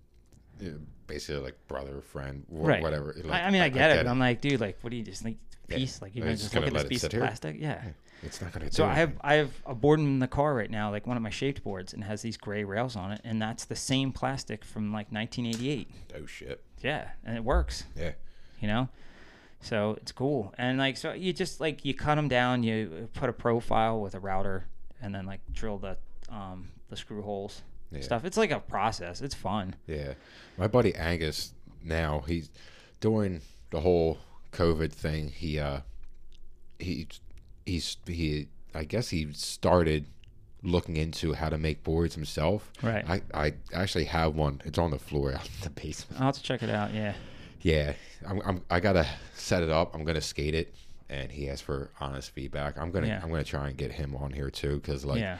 you know, basically like brother, friend, wh- Right. whatever. Like, I, I mean, I get it, but I'm like, dude, like, what do you just think? Yeah. Piece, like, you Are gonna just just look at this piece of here? plastic? Yeah. it's not gonna. So do I have. I have a board in the car right now, like one of my shaped boards, and has these gray rails on it, and that's the same plastic from like 1988. Oh shit. Yeah, and it works, Yeah. you know. So it's cool, and like so you just like you cut them down, you put a profile with a router, and then like drill the um the screw holes Yeah. stuff. It's like a process. It's fun. Yeah. My buddy Angus now he's doing the whole COVID thing. He uh he he's he I guess he started looking into how to make boards himself. Right. I, I actually have one. It's on the floor out in the basement. I'll have to check it out. Yeah. Yeah. I'm, I'm I gotta set it up. I'm gonna skate it. And he asked for honest feedback. I'm gonna Yeah. I'm gonna try and get him on here too, because like yeah.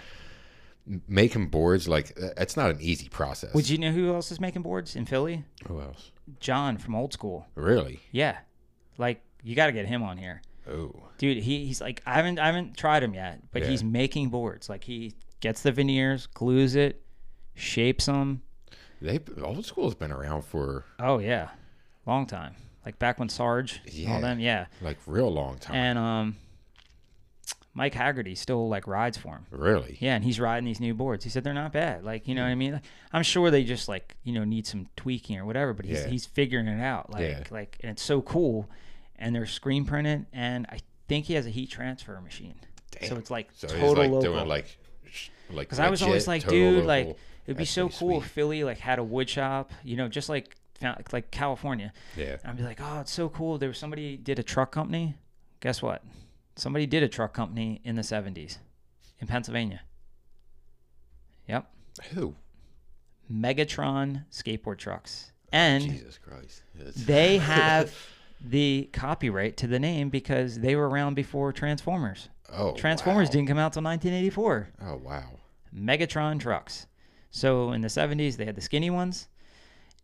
Making boards like it's not an easy process. Would you know who else is making boards in Philly? Who else? John from Old School. Really? Yeah. Like you got to get him on here. Oh. dude he, he's like i haven't i haven't tried him yet but Yeah. he's making boards like he gets the veneers glues it shapes them They old school's been around for oh yeah long time like back when sarge Yeah. all them yeah like real long time. and um mike haggerty still like rides for him really? yeah and he's riding these new boards he said they're not bad like you know what i mean Like, i'm sure they just like you know need some tweaking or whatever but he's, Yeah. he's figuring it out like Yeah. like and it's so cool and they're screen printed and i think he has a heat transfer machine so it's like So total he's like local doing like like Because I was always like, dude, like it'd be That's so cool if. Philly like had a wood shop, you know, just like like California. Yeah. And I'd be like, oh, it's so cool. There was somebody did a truck company. Guess what? Somebody did a truck company in the '70s in Pennsylvania. Yep, Who? Megatron skateboard trucks, and Jesus Christ. They have the copyright to the name because they were around before Transformers. oh Transformers wow. didn't come out till 1984. Oh wow. Megatron trucks. So in the 70s, they had the skinny ones.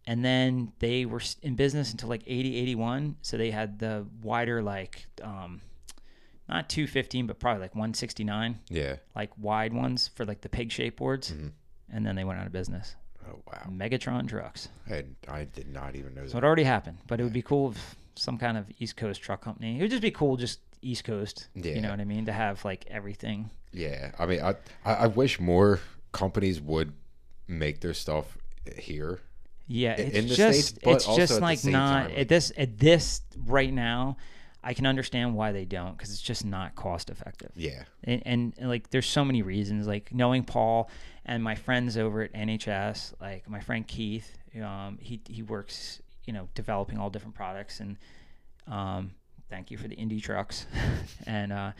And then they were in business until like 80, 81. So they had the wider, like, um, not 215, but probably like 169, Yeah. like wide ones for like the pig shape boards. Mhm. And then they went out of business. Oh wow. Megatron trucks. I, I did not even know So that. it already happened, but it would be cool if some kind of East Coast truck company. It would just be cool, just East Coast. Yeah. You know what I mean? To have like everything. Yeah. I mean, I, I wish more companies would make their stuff here. Yeah, in it's the just States, but it's also just like not time, at this at this right now. I can understand why they don't because it's just not cost effective. Yeah. And, and, and, like there's so many reasons. Like knowing Paul and my friends over at NHS, like my friend Keith, um, he he works you know developing all different products and um, thank you for the indie trucks and uh,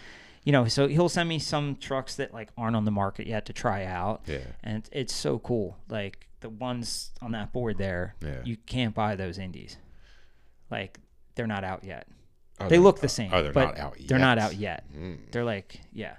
you know so he'll send me some trucks that like aren't on the market yet to try out Yeah. and it's so cool. Like the ones on that board there, Yeah. you can't buy those indies. Like they're not out yet. Oh, they they're- look the same. Oh, they're but not out yet. They're not out yet. Mm. They're like yeah,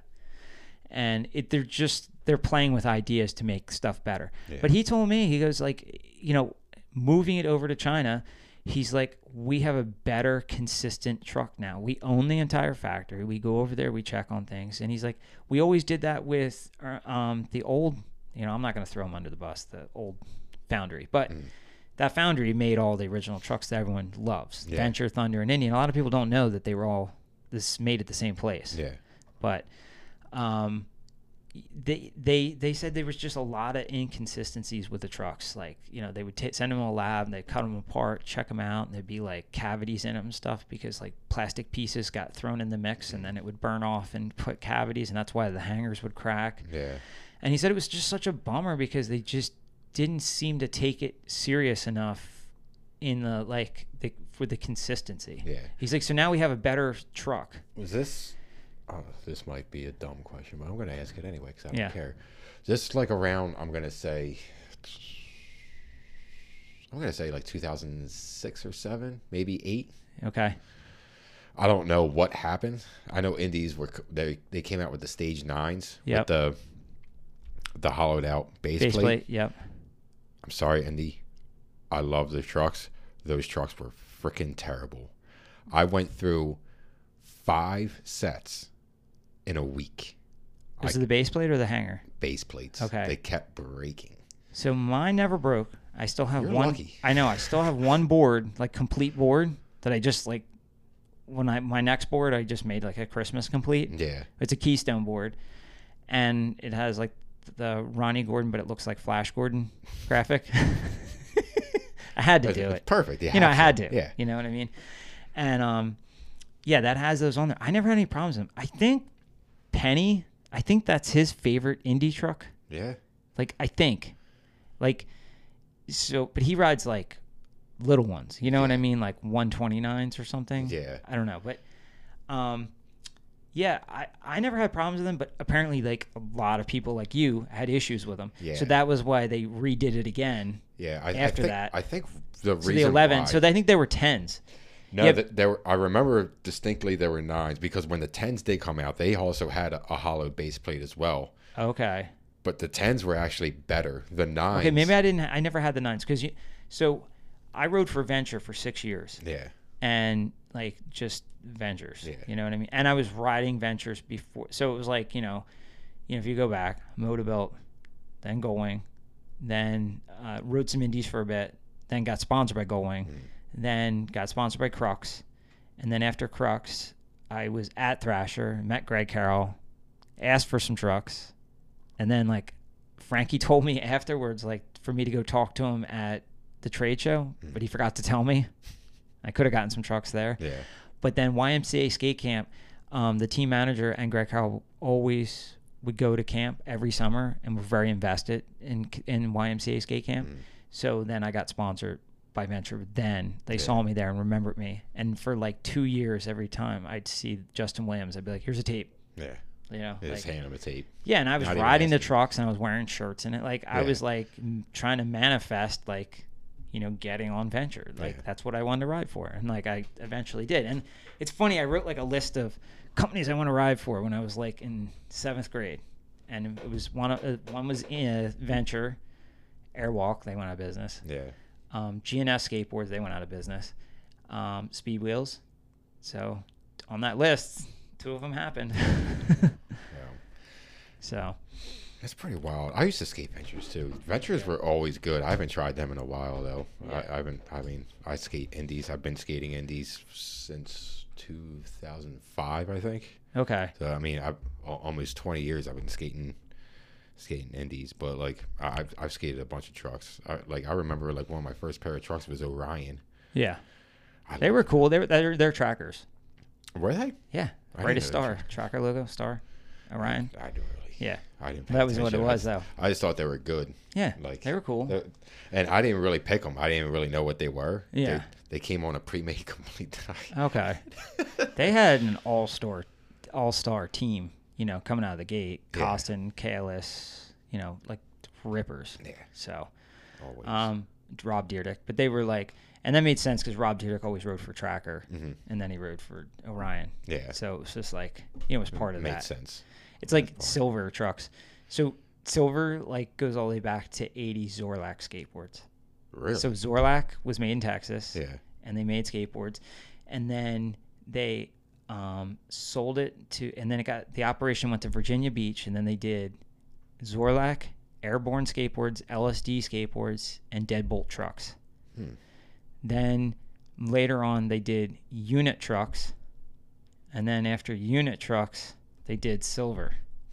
and it they're just they're playing with ideas to make stuff better. Yeah. But he told me he goes like you know moving it over to China. he's like, we have a better, consistent truck now. We own the entire factory. We go over there, we check on things, and he's like, we always did that with uh, um, the old. You know, I'm not going to throw him under the bus, the old foundry, but. Mm. That foundry made all the original trucks that everyone loves, Yeah. Venture, Thunder, and Indian. A lot of people don't know that they were all this made at the same place Yeah. but um, they they they said there was just a lot of inconsistencies with the trucks. Like you know they would ta send them to a lab, and they cut them apart, check them out, and there'd be like cavities in them and stuff because like plastic pieces got thrown in the mix, and then it would burn off and put cavities, and that's why the hangers would crack. Yeah. And he said it was just such a bummer because they just didn't seem to take it serious enough in the like the, for the consistency. Yeah. He's like, so now we have a better truck. Was this? Oh, this might be a dumb question, but I'm going to ask it anyway because I don't Yeah. care. Just like around, I'm going to say, I'm going to say like 2006 or seven, maybe eight. Okay. I don't know what happened. I know indies were they they came out with the stage nines Yep. with the the hollowed out base, Base plate. plate. Yep. I'm sorry, Indy. I love the trucks. Those trucks were freaking terrible. I went through five sets in a week. Was I- it the base plate or the hanger? Base plates. Okay. They kept breaking. So mine never broke. I still have You're one. lucky. I know. I still have one board, like complete board, that I just like. When I my next board, I just made like a Christmas complete. Yeah. It's a Keystone board, and it has like the Ronnie Gordon, but it looks like Flash Gordon graphic. I had to do it. perfect. You, you know, I had to. Yeah. You know what I mean? And um, yeah, that has those on there. I never had any problems with them. I think Penny. I think that's his favorite indie truck. Yeah. Like I think, like, so, but he rides like little ones. You know what I mean? Like 129s or something. Yeah. I don't know, but um, yeah, I I never had problems with them, but apparently like a lot of people like you had issues with them. Yeah. So that was why they redid it again. Yeah. I, After I think, that. I think the So reason the 11. why, So I think they were 10s. no, yeah. th- there were, I remember distinctly there were nines because when the tens did come out, they also had a, a hollow base plate as well. Okay. But the tens were actually better. The nines. Okay, maybe I didn't. I never had the nines because you. So, I rode for Venture for six years, Yeah. and like just Ventures. Yeah. You know what I mean? And I was riding Ventures before, so it was like you know, you know, if you go back, Motovelt, then Gullwing, then uh, rode some Indies for a bit, then got sponsored by Gullwing, then got sponsored by Crux, and then after Crux, I was at Thrasher, met Greg Carroll, asked for some trucks, and then like Frankie told me afterwards, like for me to go talk to him at the trade show, but he forgot to tell me. I could have gotten some trucks there. Yeah. But then YMCA skate camp, um, the team manager and Greg Carroll always would go to camp every summer and were very invested in in YMCA skate camp. So then I got sponsored by Venture. Then they saw me there and remembered me. And for like two years, every time I'd see Justin Williams, I'd be like, "Here's a tape," Yeah. you know. Just like- hand them a tape. yeah, and I was Not riding the trucks and I was wearing shirts and it. Like I Yeah. was like trying to manifest like, you know, getting on venture. Like Yeah. that's what I wanted to ride for. And like I eventually did. And it's funny, I wrote like a list of companies I want to ride for when I was like in seventh grade. And it was one of uh, one was in venture, Airwalk, they went out of business. Yeah. Um, G&S skateboards, they went out of business. Um, Speed wheels. So on that list, two of them happened. Yeah. so That's pretty wild. I used to skate ventures too. Ventures were always good. I haven't tried them in a while though. Yeah. I, I haven't. I mean, I skate indies. I've been skating indies since 2005, I think. okay. So I mean, I've almost 20 years. I've been skating, skating indies. But like, I- I've I've skated a bunch of trucks. I, like I remember, like one of my first pair of trucks was Orion. Yeah. I They were cool. They were they're, they're trackers. Were they? Yeah. I Brightest star. Tracker logo, star. Orion. I don't really. Yeah. I didn't. That was what it was though. I just thought they were good. Yeah. Like they were cool. And I didn't really pick them. I didn't really know what they were. They- Yeah. They, came on a pre-made complete die. Okay. they had an all star all star team, you know, coming out of the gate. Yeah. Koston, KLS, you know, like rippers. Yeah. So Always. um Rob Dyrdek. But they were like and that made sense because Rob Dyrdek always rode for Tracker Mhm. and then he rode for Orion. Yeah. So it was just like you know, it was part of Made that. sense. It's like silver trucks. So silver like goes all the way back to 80 Zorlac skateboards. Really? So Zorlac was made in Texas. yeah. and they made skateboards, and then they um, sold it to, and then it got the operation went to Virginia Beach, and then they did Zorlac, Airborne Skateboards, LSD Skateboards, and Deadbolt Trucks. Hmm. Then later on, they did Unit Trucks, and then after Unit Trucks, they did Silver.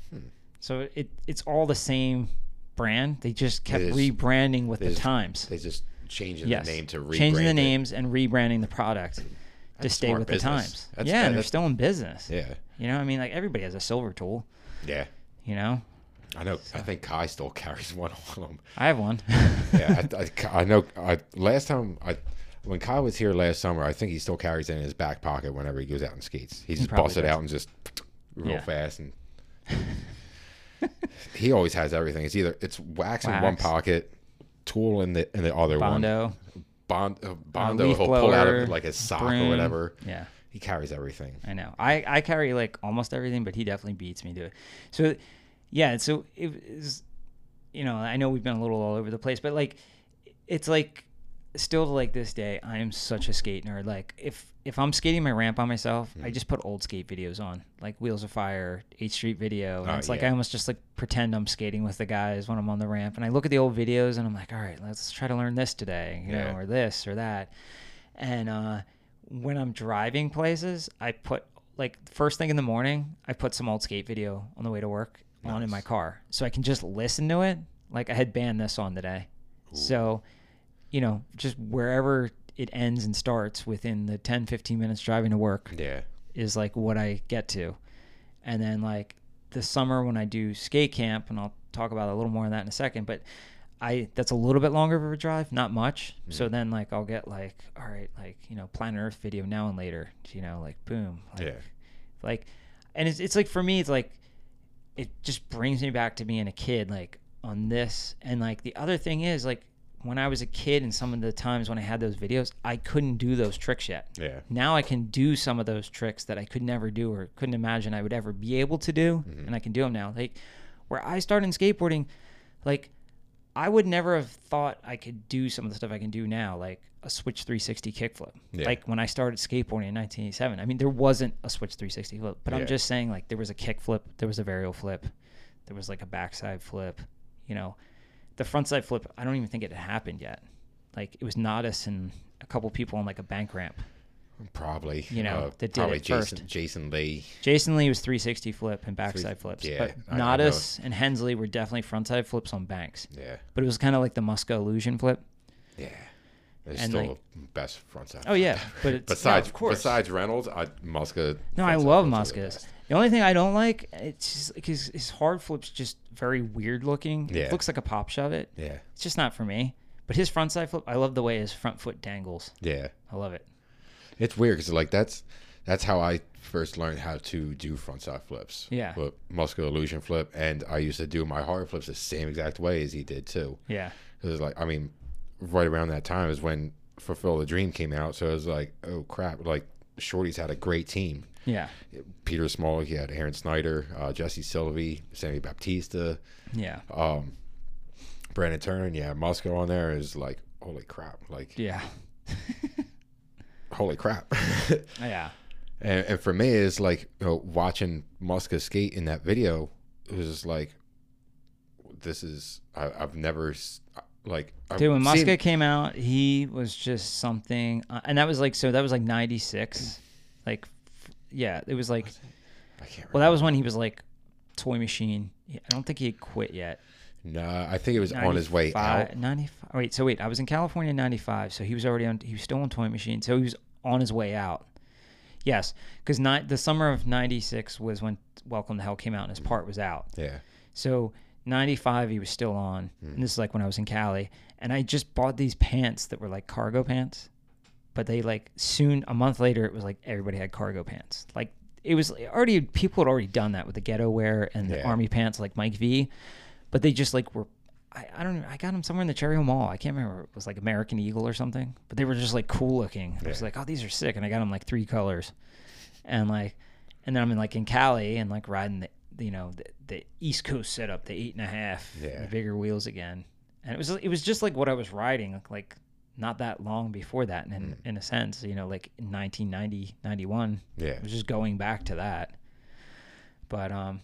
Hmm. So it it's all the same brand. They just kept They just- rebranding with the just- times. They just changing yes, the name to rebrand changing the it. names and rebranding the product to stay with the times. That's- yeah, and they're still in business. Yeah, You know, I mean, like everybody has a silver tool. yeah. You know, I know. I think Kai still carries one on him. I have one. Yeah, I, I, I know. I last time I. When Kai was here last summer, I think he still carries it in his back pocket whenever he goes out and skates. He just probably busts it out and just real Yeah. fast and he always has everything. It's either it's wax, in one pocket, tool in the in the other one. Bond, uh, Bondo, he'll pull out of like his sock or whatever. Yeah. He carries everything. I know. I, I carry like almost everything, but he definitely beats me to it. So, yeah. So it is, you know, I know we've been a little all over the place, but like, it's like still to like this day, I am such a skate nerd. Like if if I'm skating my ramp by myself, Mm-hmm. I just put old skate videos on, like Wheels of Fire, Eighth Street Video, and Oh, it's like yeah. I almost just like pretend I'm skating with the guys when I'm on the ramp, and I look at the old videos and I'm like, all right, let's try to learn this today, you Yeah. know, or this or that, and uh, when I'm driving places, I put like first thing in the morning, I put some old skate video on the way to work on in my car, so I can just listen to it. Like I had banned this on today, so you know, just wherever it ends and starts within the 10, 15 minutes driving to work Yeah. is like what I get to. And then like the summer when I do skate camp, and I'll talk about a little more on that in a second, but I that's a little bit longer of a drive, not much. So Mm-hmm. then like I'll get like, all right, like, you know, Planet Earth video now and later, you know, like boom. Like, Yeah. Like and it's it's like for me it's like it just brings me back to being a kid, like on this. And like the other thing is like when I was a kid and some of the times when I had those videos, I couldn't do those tricks yet Yeah. now I can do some of those tricks that I could never do or couldn't imagine I would ever be able to do, mm-hmm. and I can do them now. Like where I started in skateboarding, like I would never have thought I could do some of the stuff I can do now, like a switch 360 kickflip. Yeah. Like when I started skateboarding in 1987, I mean there wasn't a switch 360 flip, but Yeah. I'm just saying like there was a kickflip, there was a varial flip, there was like a backside flip, you know. The frontside flip, I don't even think it had happened yet. Like it was Natas and a couple people on like a bank ramp. Probably. You know, uh, that did probably it Jason, first. Jason Lee. Jason Lee was 360 flip and backside flips. yeah, but. Natas and Hensley were definitely frontside flips on banks. Yeah. But it was kind of like the Muska illusion flip. Yeah. It's And, still like- the best front side. Oh yeah, but it's besides no, of course. besides Reynolds, I Muska. no, I love Muskas. The only thing I don't like, it's just because his hard flip's just very weird looking. Yeah. It looks like a pop shove it. Yeah. It's just not for me. But his frontside flip, I love the way his front foot dangles. Yeah. I love it. It's weird because like that's that's how I first learned how to do frontside flips. Yeah. But illusion flip, and I used to do my hard flips the same exact way as he did too. Yeah. It was like I mean, right around that time is when Fulfill the Dream came out, so it was like, oh crap! Like Shorty's had a great team. Yeah. Peter Small, he had Aaron Snyder, uh, Jesse Silvey, Sammy Baptista, Yeah. um, Brandon Turner, yeah, Muska on there is like, holy crap! Like, Yeah. holy crap! Yeah. And, and for me, it's like you know, watching Muska skate in that video. It was just like, this is I, I've never like Dude, when seen- Muska came out, he was just something, uh, and that was like so. That was like '96, like, f- yeah, it was like. I can't. Well, that was when he was like toy machine. I don't think he had quit yet. no, I think it was on his way out. 95 95. oh, Wait, so wait, I was in California in '95, so he was already on. He was still on toy machine, so he was on his way out. Yes, because the summer of '96 was when Welcome to Hell came out, and his part was out. Yeah, So 95 he was still on. Hmm. And this is like when I was in Cali and I just bought these pants that were like cargo pants. But they like soon a month later it was like everybody had cargo pants. Like it was already people had already done that with the ghetto wear and the Yeah. army pants like Mike V. But they just like were I, I don't know. I got them somewhere in the Cherry Hill Mall. I can't remember. It was like American Eagle or something. But they were just like cool looking. I was like, oh, these are sick. And I got them like three colors. And like, and then I'm in like in Cali and like riding the, you know, the, the East Coast setup, the eight and a half, Yeah. the bigger wheels again. And it was, it was just like what I was riding. Like, not that long before that in, Mm. in a sense, you know, like in 1990, 91. Yeah. It was just going back to that. But um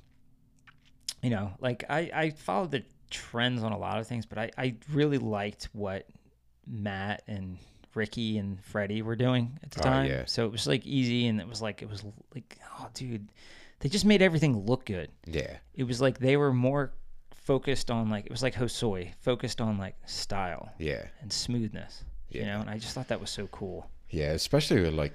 you know, like I I followed the trends on a lot of things, but I I really liked what Matt and Ricky and Freddie were doing at the Oh, time. yeah. So it was like easy and it was like it was like oh dude, they just made everything look good. Yeah. It was like they were more focused on like it was like Hosoi, focused on like style Yeah. and smoothness. You know, and I just thought that was so cool. Yeah, especially with like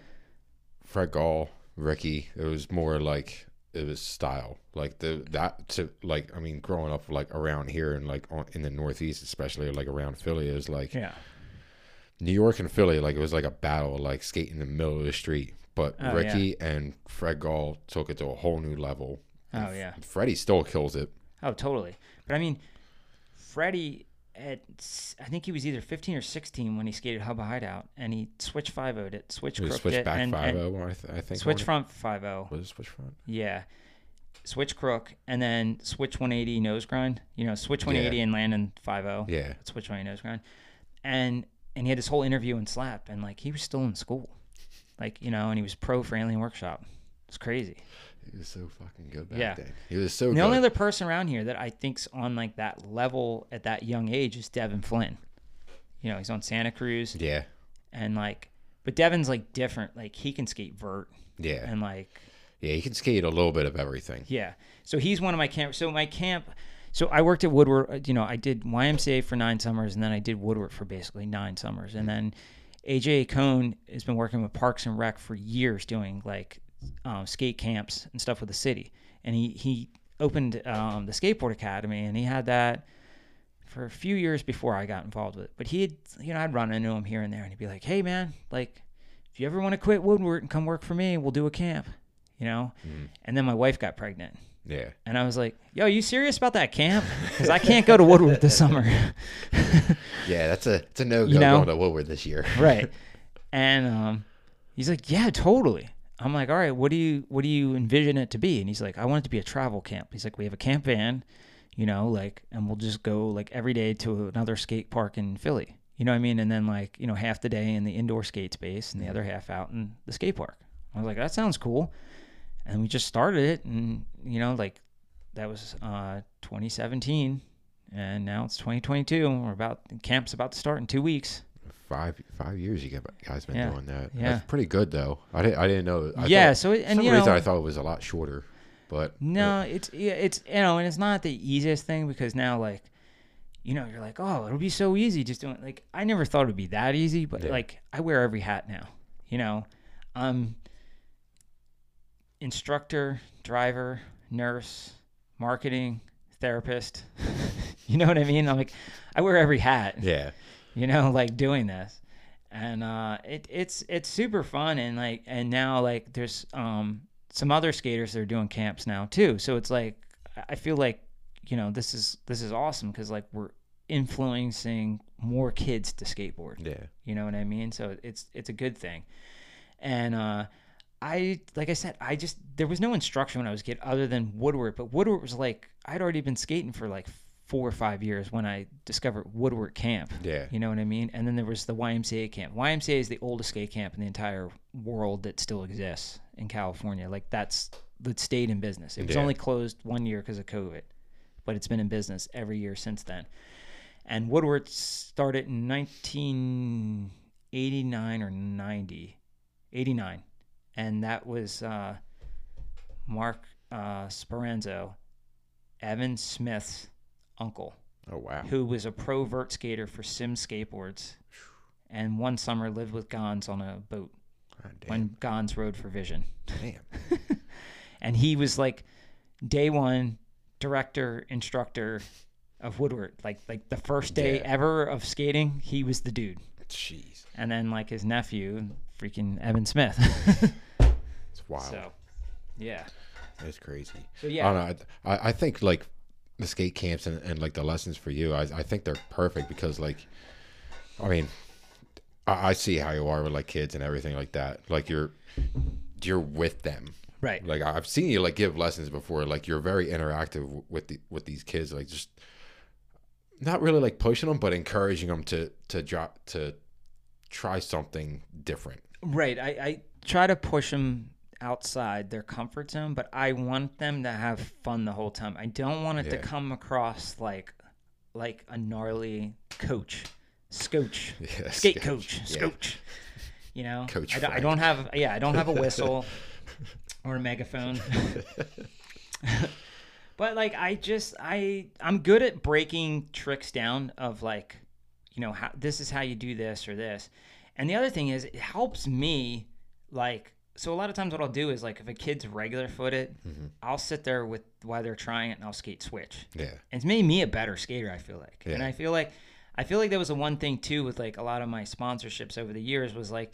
Fred Gall, Ricky. It was more like it was style, like the that to like I mean, growing up like around here and like on, in the Northeast, especially like around Philly, is like Yeah. New York and Philly. Like it was like a battle, like skating in the middle of the street. But Oh, Ricky and Fred Gall took it to a whole new level. Oh yeah. Freddie still kills it. Oh, totally. But I mean, Freddie at I think he was either 15 or 16 when he skated Hubba Hideout, and he switch 5 0'd it, switch It crooked switch it, back and, five and. I, th- I think switch front 5 0. was it switch front. Yeah. Switch crook, and then switch 180 nose grind. You know, switch 180 and land in 5 0. Yeah, Switch 180 nose grind. And and he had this whole interview in Slap, and like he was still in school. Like, you know, and he was pro for Alien Workshop. It's crazy. he was so fucking good back Yeah. then. He was so The good. only other person around here that I think's on like that level at that young age is Devin Flynn. You know, he's on Santa Cruz yeah, and like, but Devin's like different. Like he can skate vert yeah, and like, yeah. He can skate a little bit of everything. yeah. So he's one of my camp. So my camp. So I worked at Woodward. uh, You know, I did YMCA for nine summers, and then I did Woodward for basically nine summers, and then AJ Cohn has been working with Parks and Rec for years, doing like um, skate camps and stuff with the city. And he he opened um, the skateboard academy, and he had that for a few years before I got involved with it. But he had, you know, I'd run into him here and there, and he'd be like, "Hey, man, like, if you ever want to quit Woodward and come work for me, we'll do a camp." You know. And then my wife got pregnant, Yeah, and I was like, "Yo, you serious about that camp? Because I can't go to Woodward this summer." yeah. That's a it's a no go You know? going to Woodward this year. right. And um, he's like, "Yeah, totally." I'm like, "All right, what do you what do you envision it to be?" And he's like, "I want it to be a travel camp." He's like, "We have a camp van, you know, like, and we'll just go like every day to another skate park in Philly." You know what I mean? And then like, you know, half the day in the indoor skate space and the other half out in the skate park. I was like, "That sounds cool." And we just started it and you know, like that was uh 2017 and now it's 2022 and we're about camp's about to start in 2 weeks. Five five years you guys been Yeah, doing that. yeah. That's pretty good though. I didn't I didn't know. I yeah, thought, so it, and some you reason know, I thought it was a lot shorter, but no, it's yeah, it's you know, and it's not the easiest thing because now like, you know, you're like, oh, it'll be so easy just doing like I never thought it'd be that easy, but Yeah. like I wear every hat now, you know, um, instructor, driver, nurse, marketing, therapist, you know what I mean? I'm like, I wear every hat. yeah, you know, like doing this. And uh, it, it's it's super fun and like and now like there's um some other skaters that are doing camps now too. So it's like I- feel like you know this is this is awesome because like we're influencing more kids to skateboard. yeah, You know what I mean? So it's it's a good thing. And uh I like I said, I just there was no instruction when I was a kid other than Woodward, but Woodward was like I'd already been skating for like four or five years when I discovered Woodward Camp. yeah, You know what I mean? And then there was the YMCA camp. YMCA is the oldest skate camp in the entire world that still exists in California. Like that's that stayed in business. It was Yeah. only closed one year because of COVID, but it's been in business every year since then. And Woodward started in 1989 or 90, 89, and that was uh, Mark uh, Speranzo, Evan Smith's uncle Oh wow. who was a pro vert skater for Sim Skateboards, and one summer lived with Gonz on a boat damn. when Gonz rode for Vision, damn. and he was like day one director instructor of Woodward, like like the first day Yeah. ever of skating, he was the dude, Jeez, and then like his nephew, freaking Evan Smith. it's wild. so, yeah, It's crazy. so I yeah, don't know. I, I- I think like the skate camps and, and like the lessons for you, I, I think they're perfect because like, I mean, I, I see how you are with like kids and everything like that. Like you're, you're with them. right, Like I've seen you like give lessons before. Like you're very interactive w- with the with these kids. Like just not really like pushing them, but encouraging them to to drop to try something different. Right. I, I try to push them outside their comfort zone, but I want them to have fun the whole time. I don't want it to come across like like a gnarly coach, scooch, Yeah, skate coach, Yeah. scooch. You know, Coach I, I don't have yeah, I don't have a whistle or a megaphone. but like I just I I'm good at breaking tricks down of like you know how this is how you do this or this. And the other thing is it helps me like so a lot of times what I'll do is like if a kid's regular footed, Mm-hmm. I'll sit there with while they're trying it and I'll skate switch. Yeah. And it's made me a better skater, I feel like. And I feel like I feel like that was the one thing too with like a lot of my sponsorships over the years was like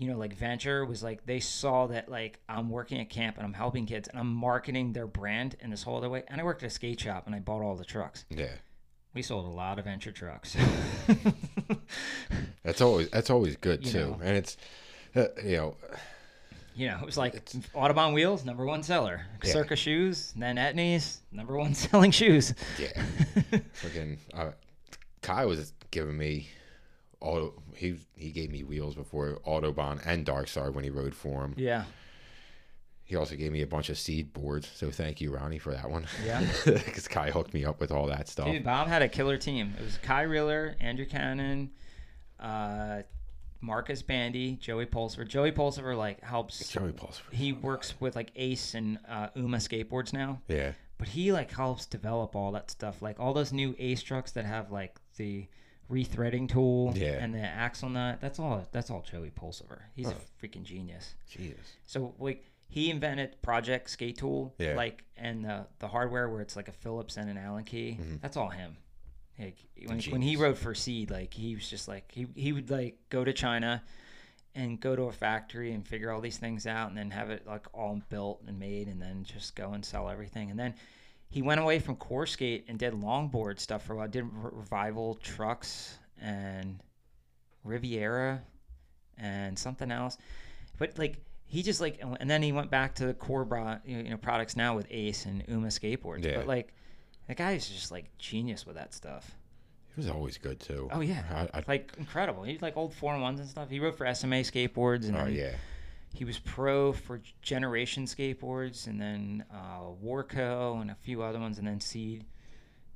you know, like Venture was like they saw that like I'm working at camp and I'm helping kids and I'm marketing their brand in this whole other way. And I worked at a skate shop and I bought all the trucks. Yeah. We sold a lot of Venture trucks. That's always that's always good You too. know. And it's uh, you know, you know, it was like Autobahn wheels, number one seller. Yeah. Circa shoes, then Etnies, number one selling shoes. yeah. Freaking uh, Kai was giving me auto he he gave me wheels before Autobahn and Darkstar when he rode for him. Yeah. He also gave me a bunch of seed boards, so thank you, Ronnie, for that one. Yeah. Because Kai hooked me up with all that stuff. Dude, Bob had a killer team. It was Kai Reeler, Andrew Cannon, uh, Marcus Bandy, Joey Pulsifer. Joey Pulsifer like helps. Joey Pulse. He works with like Ace and uh, Uma skateboards now, Yeah. but he like helps develop all that stuff. Like all those new Ace trucks that have like the rethreading tool Yeah. and the axle nut. That's all. That's all Joey Pulsifer. He's Oh. a freaking genius. Jesus. So like he invented Project Skate Tool, Yeah. like and the the hardware where it's like a Phillips and an Allen key. Mm-hmm. That's all him. Like when, when he wrote for Seed, like he was just like he he would like go to China and go to a factory and figure all these things out and then have it like all built and made and then just go and sell everything and then he went away from core skate and did longboard stuff for a while did revival trucks and riviera and something else but like he just like and then he went back to the core bro, you know products now with ace and uma skateboards Yeah. but like the guy's just like genius with that stuff He was always good too. oh yeah I, I, like incredible he's like old four ones and stuff he wrote for sma skateboards and oh yeah. he was pro for generation skateboards and then uh, warco and a few other ones and then seed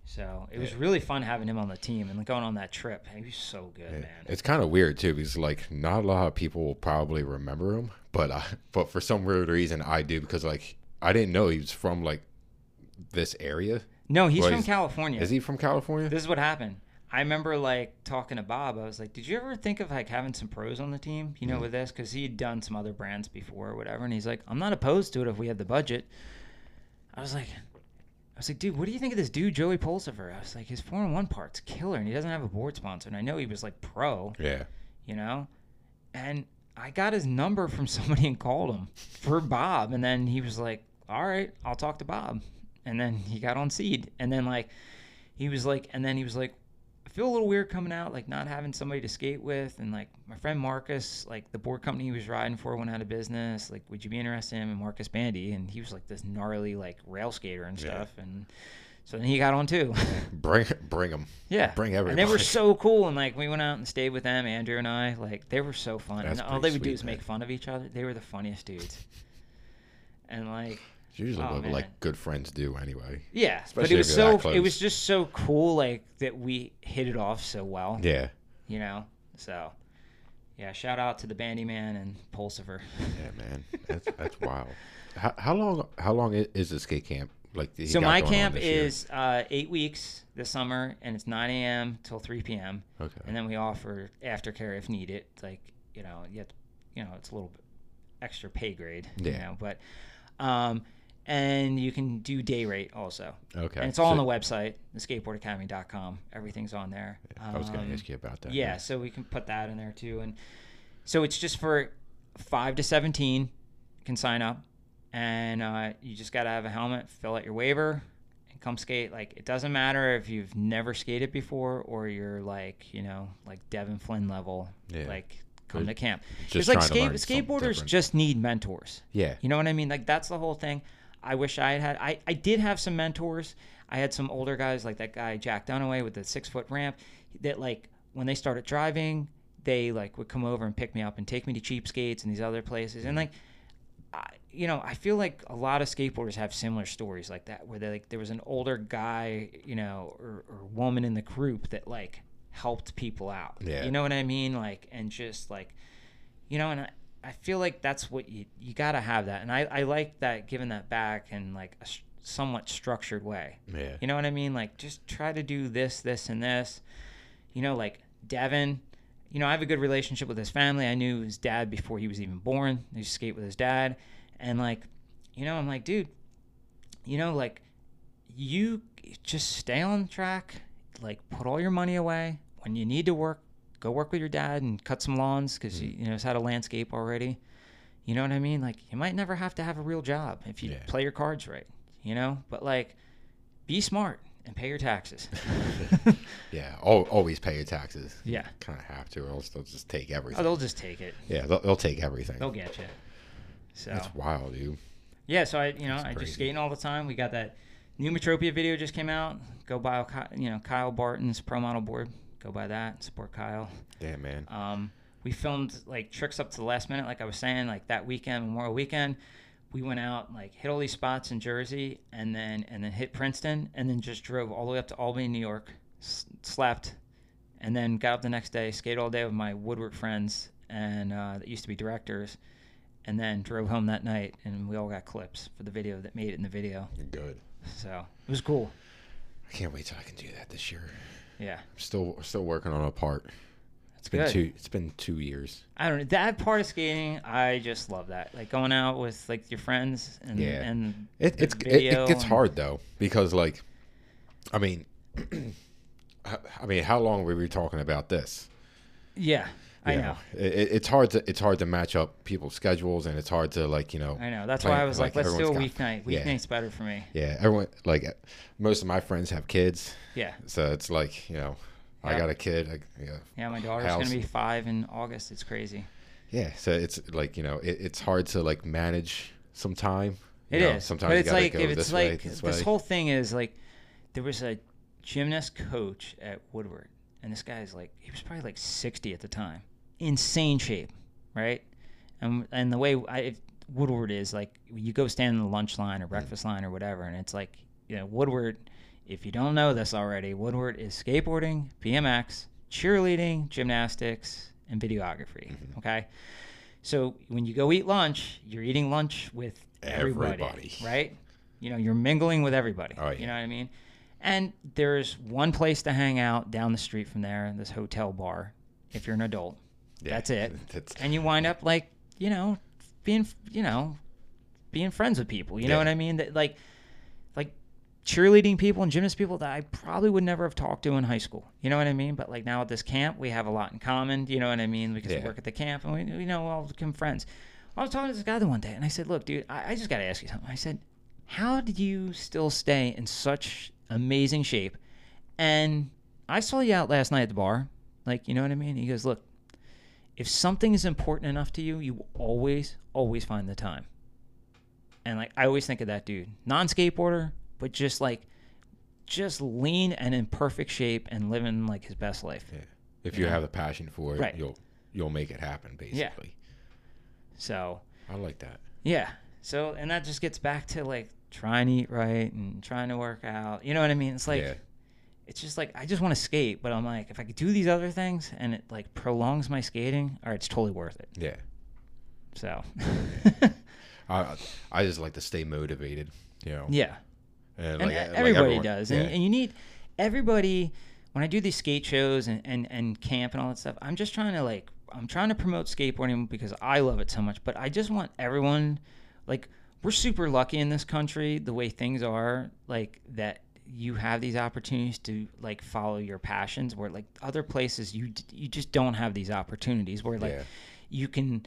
so it was really fun having him on the team and going on that trip he was so good Yeah. man It's kind of weird too because like not a lot of people will probably remember him, but I, but for some weird reason I do because like I didn't know he was from like this area. no he's from he's- california Is he from California? This is what happened. I remember like talking to Bob. I was like, "Did you ever think of like having some pros on the team? You know, with this because he had done some other brands before or whatever." And he's like, "I'm not opposed to it if we had the budget." I was like, "I was like, dude, what do you think of this dude, Joey Pulsifer?" I was like, "His four and one part's killer, and he doesn't have a board sponsor. And I know he was like pro, yeah. you know." And I got his number from somebody and called him for Bob, and then he was like, "All right, I'll talk to Bob." And then he got on seed, and then like he was like, and then he was like, I feel a little weird coming out, like not having somebody to skate with, and like my friend Marcus, like the board company he was riding for went out of business. Like, would you be interested in him? And Marcus Bandy, and he was like this gnarly like rail skater and Yeah. stuff, and so then he got on too. Bring bring him. Yeah, Bring everything. And they were so cool, and like we went out and stayed with them, Andrew and I. Like they were so fun, That's and all they would do is man. make fun of each other. They were the funniest dudes, and like It's usually Oh, what man. like good friends do anyway. yeah, but it was so it was just so cool, like that we hit it off so well. Yeah. you know. So, yeah, shout out to the Bandy Man and Pulsifer. Yeah, man. That's that's wild. How, how long how long is the skate camp? Like so my camp is uh, eight weeks this summer, and it's 9 a.m. till 3 p.m. okay. And then we offer aftercare if needed. It's like you know, you have to, you know, it's a little bit extra pay grade. You Yeah. know, but um, and you can do day rate also. Okay. And it's all on the website, theskateboardacademy.com. Everything's on there. I was going Um, to ask you about that. Yeah, so we can put that in there too. And so it's just for five to seventeen can sign up, and uh, you just got to have a helmet, fill out your waiver, and come skate. Like it doesn't matter if you've never skated before or you're like you know like Devin Flynn level. Yeah. Like come to camp. Just Because like skate, skateboarders just need mentors. Yeah. You know what I mean? Like that's the whole thing. I wish I had had. I, I did have some mentors. I had some older guys like that guy Jack Dunaway with the six foot ramp that like when they started driving, they like would come over and pick me up and take me to cheapskates and these other places and mm-hmm. like I, you know i feel like a lot of skateboarders have similar stories like that where they like there was an older guy you know or, or woman in the group that like helped people out Yeah. you know what i mean like and just like you know and i, I feel like that's what you you gotta have that and i i like that giving that back in like a somewhat structured way Yeah. you know what I mean? Like just try to do this, this, and this. You know, like Devin. You know, I have a good relationship with his family. I knew his dad before he was even born. I used to skate with his dad, and like, you know, I'm like, dude, you know, like, you just stay on track. Like, put all your money away when you need to work. Go work with your dad and cut some lawns because he mm. you know has had a landscape already. You know what I mean? Like, you might never have to have a real job if you Yeah. play your cards right. You know, but like, be smart and pay your taxes. Yeah. Always pay your taxes. yeah. Kind of have to, or else they'll just take everything. Oh, they'll just take it. yeah, they'll, they'll take everything. They'll get you. So That's wild, dude. yeah, so I you know I just skating all the time. We got that new Metropia video just came out. Go buy you know Kyle Barton's pro model board. Go buy that. Support Kyle. Damn, man. Um, we filmed like tricks up to the last minute, like I was saying, like that weekend, Memorial Weekend. We went out, like hit all these spots in Jersey, and then and then hit Princeton, and then just drove all the way up to Albany, New York, s- slept, and then got up the next day, skated all day with my Woodward friends, and uh, that used to be directors, and then drove home that night, and we all got clips for the video that made it in the video. Good. So it was cool. I can't wait till I can do that this year. Yeah, still still working on a part. it's been good. two. It's been two years. I don't know that part of skating. I just love that, like going out with like your friends and Yeah. and It it's it, it gets and- hard though because like, I mean, I mean, how long were we talking about this? Yeah, I know. It, it- it's hard to it's hard to match up people's schedules and it's hard to like you know. I know. That's plan- why I was like, let's do a weeknight. yeah. Weeknight's better for me. Yeah, everyone like most of my friends have kids, Yeah. so it's like you know, I got a kid. I, yeah, Yeah, my daughter's House. gonna be five in August. It's crazy. yeah. So it's like you know, it, it's hard to like manage some time. It you is. know, Sometimes but gotta like if it's this way, like this, this whole thing is like there was a gymnast coach at Woodward, and this guy's like he was probably like sixty at the time, insane shape, right? And and the way I, if Woodward is like you go stand in the lunch line or breakfast line or whatever, and it's like you know Woodward. If you don't know this already, Woodward is skateboarding, BMX, cheerleading, gymnastics, and videography. Mm-hmm. Okay. So when you go eat lunch, you're eating lunch with everybody, Everybody. right? You know, you're mingling with everybody. Oh, yeah. You know what I mean? And there's one place to hang out down the street from there, this hotel bar, if you're an adult. Yeah, That's it. That's, And you wind up like, you know, being, you know, being friends with people. You know what I mean? That like, like cheerleading people and gymnast people that I probably would never have talked to in high school. You know what I mean? But like now at this camp, we have a lot in common. You know what I mean? Because we Yeah. work at the camp and we, we know all become friends. I was talking to this guy the one day and I said, look, dude, I, I just got to ask you something. I said, how did you still stay in such amazing shape? And I saw you out last night at the bar. Like, you know what I mean? He goes, look, if something is important enough to you, you always, always find the time. And like, I always think of that dude, non skateboarder, but just like, just lean and in perfect shape and living like his best life. yeah. If you Yeah. have the passion for it, Right. you'll you'll make it happen. Basically, Yeah. So, I like that. yeah. So, and that just gets back to like trying to eat right and trying to work out. You know what I mean? It's like, yeah, it's just like I just want to skate, but I'm like, if I could do these other things and it like prolongs my skating, all right, it's totally worth it. yeah. So, I I just like to stay motivated. You know. yeah, And, and like, uh, like everybody everyone- does, Yeah. and, and you need everybody. When I do these skate shows and, and and camp and all that stuff, I'm just trying to like I'm trying to promote skateboarding because I love it so much. But I just want everyone, like, we're super lucky in this country the way things are, like that you have these opportunities to like follow your passions where like other places you you just don't have these opportunities where like Yeah. you can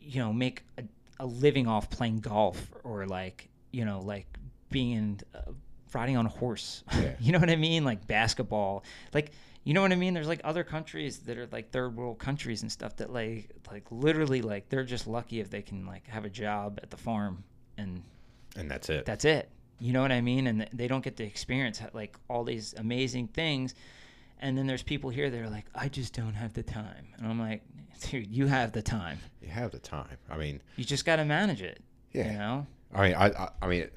you know make a, a living off playing golf or like you know like being uh, riding on a horse Yeah. you know what i mean like basketball like you know what i mean there's like other countries that are like third world countries and stuff that like like literally like they're just lucky if they can like have a job at the farm and and that's it. that's it you know what i mean and they don't get to experience like all these amazing things And then there's people here that are like, I just don't have the time. And I'm like, dude, you have the time. You have the time. I mean, You just got to manage it. Yeah. You know? I mean, I, I, I mean,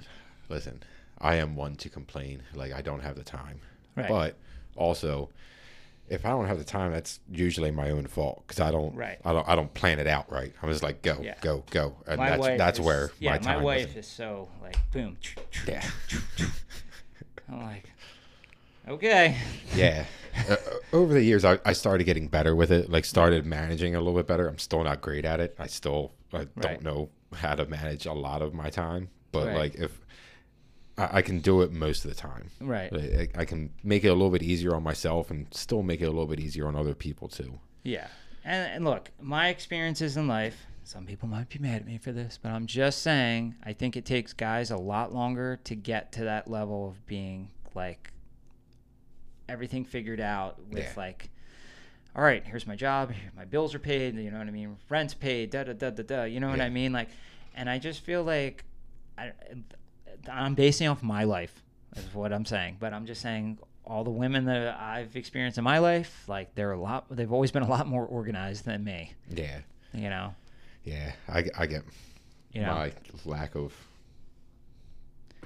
listen, I am one to complain like I don't have the time, Right. but also, if I don't have the time, that's usually my own fault because I don't, Right. I don't, I don't plan it out right. I'm just like go, Yeah. go, go, and my that's wife that's is- where yeah, my time. wife isn't. is so like boom. Yeah. I'm like, okay. Yeah. Uh, over the years, I, I started getting better with it. Like, started managing a little bit better. I'm still not great at it. I still I Right. don't know how to manage a lot of my time. But Right. like, if I, I can do it most of the time, Right. I, I can make it a little bit easier on myself and still make it a little bit easier on other people too. Yeah. And, and look, my experiences in life, some people might be mad at me for this, but I'm just saying, I think it takes guys a lot longer to get to that level of being like everything figured out with Yeah. like, all right, here's my job, my bills are paid, you know what I mean? Rent's paid, da da da da da, you know what Yeah. I mean? Like, and I just feel like I, I'm basing off my life, is what I'm saying. But I'm just saying all the women that I've experienced in my life, like they're a lot, they've always been a lot more organized than me. Yeah. You know, Yeah. I, I get you know, my lack of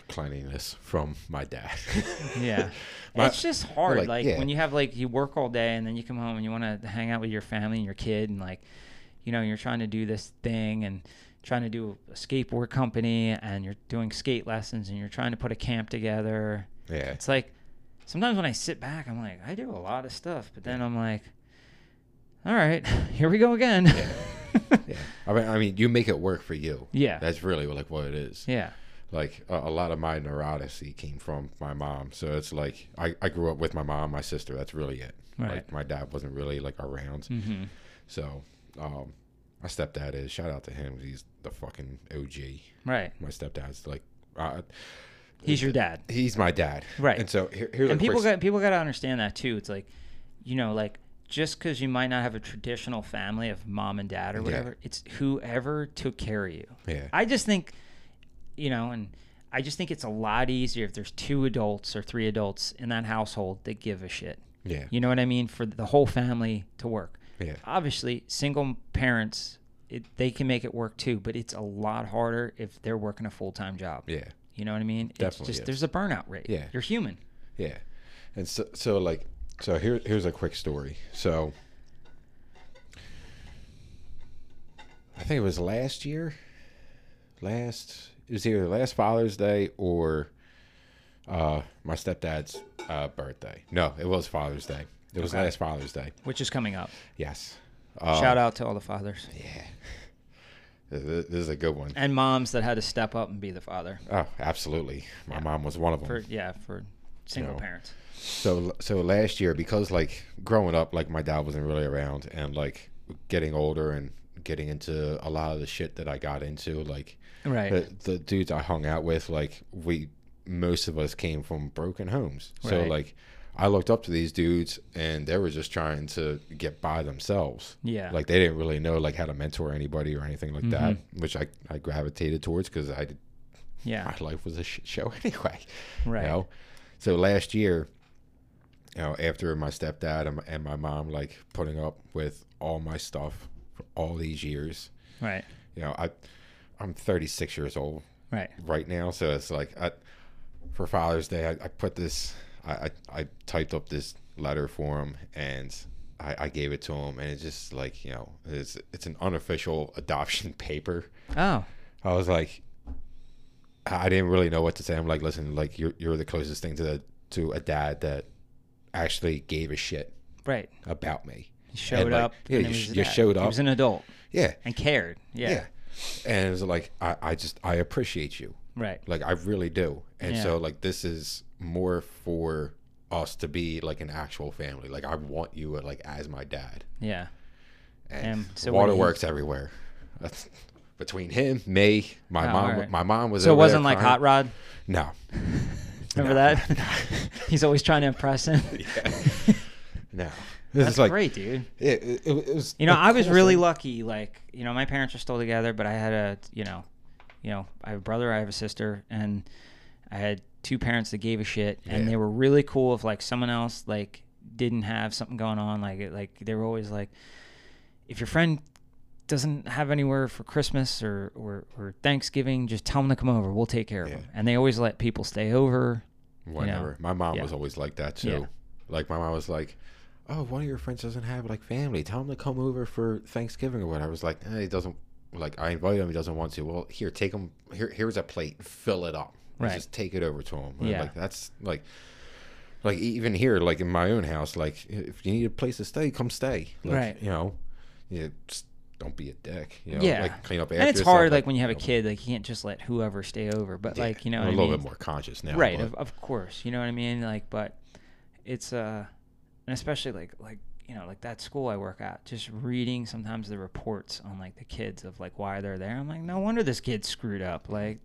cleanliness from my dad. yeah. My- it's just hard. like, Like, yeah. when you have like you work all day and then you come home and you want to hang out with your family and your kid and like, you know, you're trying to do this thing and trying to do a skateboard company and you're doing skate lessons and you're trying to put a camp together. yeah. It's like sometimes when I sit back, I'm like, I do a lot of stuff, but then I'm like, all right, here we go again. Yeah. I mean, I mean, you make it work for you. yeah. That's really like what it is. Yeah. like a, a lot of my neuroticy came from my mom so it's like I, I grew up with my mom my sister that's really it Right. like my dad wasn't really like around Mm-hmm. so um my stepdad is shout out to him he's the fucking og Right. my stepdad's like uh, He's your dad. he's my dad Right. and so here, here's and people got people got to understand that too. It's like, you know, like just because you might not have a traditional family of mom and dad or Yeah. whatever, it's whoever took care of you. yeah I just think, you know, and I just think it's a lot easier if there's two adults or three adults in that household that give a shit. yeah You know what I mean? For the whole family to work. Yeah Obviously, single parents, it, they can make it work too, but it's a lot harder if they're working a full time job. yeah You know what I mean? Definitely It's just there's a burnout rate. Yeah. You're human. yeah and so so like so here here's a quick story so I think it was last year. Last it was either last Father's Day or uh, my stepdad's uh, birthday. No, it was Father's Day. It was Okay. last Father's Day. which is coming up. Yes. Uh, Shout out to all the fathers Yeah. This is a good one. and moms that had to step up and be the father Oh, absolutely. My mom was one of them. for yeah for single No. parents. So so last year because like growing up like my dad wasn't really around and like getting older and getting into a lot of the shit that I got into like Right. the, the dudes I hung out with, like we, most of us came from broken homes. So like, I looked up to these dudes, and they were just trying to get by themselves. yeah. Like they didn't really know like how to mentor anybody or anything like that, Mm-hmm. which I, I gravitated towards because I did, yeah. my life was a shit show anyway. Right. You know? So last year, you know, after my stepdad and my, and my mom like putting up with all my stuff for all these years, Right. you know, I, I'm 36 years old Right. right now. So it's like I, for Father's Day, I, I put this, I, I, I typed up this letter for him and I, I gave it to him. And it's just like, you know, it's, it's an unofficial adoption paper. Oh. I was like, I didn't really know what to say. I'm like, listen, like you're, you're the closest thing to the, to a dad that actually gave a shit Right. about me. He showed like, up. yeah, you you showed He up. was an adult Yeah. and cared. Yeah. Yeah. And it was like, I, I just, I appreciate you. Right. Like I really do. And Yeah. so like this is more for us to be like an actual family. Like I want you like as my dad. Yeah. And Um, so what do you- waterworks everywhere. That's between him, me, my Oh, mom. alright. My mom was. So it wasn't like. Hot Rod. No. Remember No. that? He's always trying to impress him. Yeah. No. This That's like great, dude. It, it, it was. You know, I was really thing. lucky. Like, you know, my parents are still together, but I had a, you know, you know, I have a brother, I have a sister, and I had two parents that gave a shit, and they were really cool. If like someone else like didn't have something going on, like like they were always like, if your friend doesn't have anywhere for Christmas or or, or Thanksgiving, just tell them to come over. We'll take care of Yeah. them. And they always let people stay over. Whenever my mom yeah. was always like that too. Yeah. Like my mom was like, "Oh, one of your friends doesn't have like family. Tell him to come over for Thanksgiving or whatever." I was like, eh, "He doesn't." Like I invited him, he doesn't want to. Well, here, take him. Here, here's a plate. Fill it up. Right. Just take it over to him. And, Yeah. Like that's like, like even here, like in my own house, like if you need a place to stay, come stay. Like, Right. You know, yeah. Just don't be a dick. You know, Yeah. Like clean up after and it's yourself, hard, like when you have a kid, like you can't just let whoever stay over. But yeah, like you know, I'm a little mean? bit more conscious now. right of, of course you know what i mean like but it's uh and especially like like you know like that school i work at just reading sometimes the reports on like the kids of like why they're there i'm like no wonder this kid's screwed up like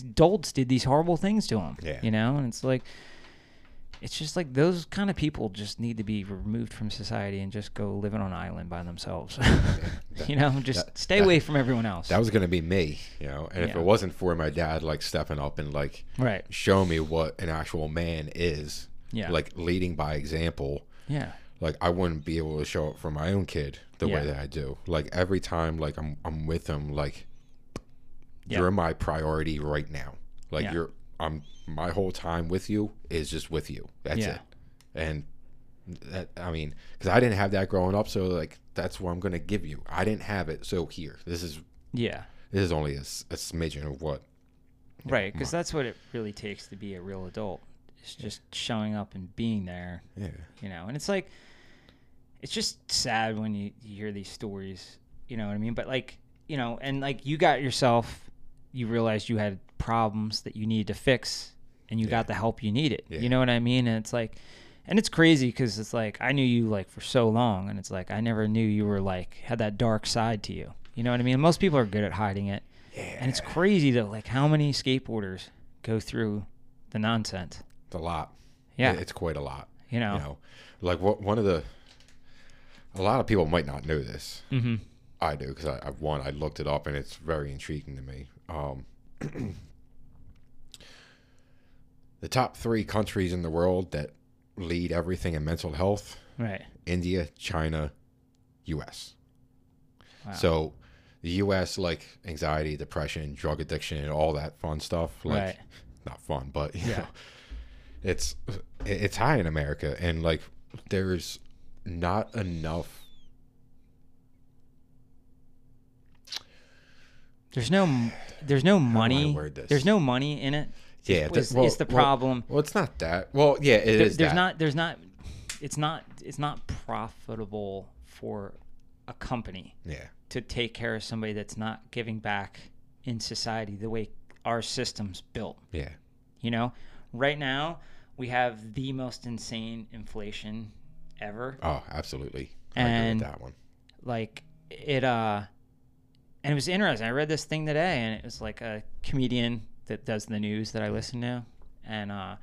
adults did these horrible things to him Yeah. you know and it's like it's just like those kind of people just need to be removed from society and just go living on an island by themselves you know just that- stay that- away from everyone else that was gonna be me, you know. And if it wasn't for my dad like stepping up and like right showing me what an actual man is, yeah like leading by example, yeah like I wouldn't be able to show it for my own kid the Yeah. way that I do. Like every time like I'm I'm with him, like Yeah. you're my priority right now. Like Yeah. you're I'm my whole time with you is just with you. That's Yeah. it. And that I mean, because I didn't have that growing up, so like that's what I'm gonna give you. I didn't have it, so here. This is yeah this is only a smidgen of what Right, because that's what it really takes to be a real adult. It's just showing up and being there, yeah you know. And it's like, it's just sad when you, you hear these stories, you know what I mean? But like, you know, and like you got yourself, you realized you had problems that you needed to fix, and you Yeah. got the help you needed. Yeah. You know what I mean? And it's like, and it's crazy because it's like I knew you like for so long, and it's like I never knew you were like had that dark side to you. You know what I mean? Most people are good at hiding it. yeah And it's crazy though, like how many skateboarders go through the nonsense. it's a lot Yeah, it's quite a lot you know. you know like what one of the a lot of people might not know this hmm i do because I, i've one i looked it up and it's very intriguing to me um the top three countries in the world that lead everything in mental health Right. india china us Wow. so the us like anxiety depression drug addiction and all that fun stuff like right. not fun, but you Yeah. know, it's it's high in America, and like there's not enough. There's no there's no money. There's no money in it. Yeah, it's, well- is the problem. Well, it's not that. Well, yeah, it is. There- there's that. not there's not it's not it's not profitable for a company Yeah, to take care of somebody that's not giving back in society the way our system's built. yeah, You know, right now we have the most insane inflation ever. oh, absolutely. I agree And- with that one. Like it, uh, and it was interesting. I read this thing today, and it was like a comedian that does the news that I listen to, and uh,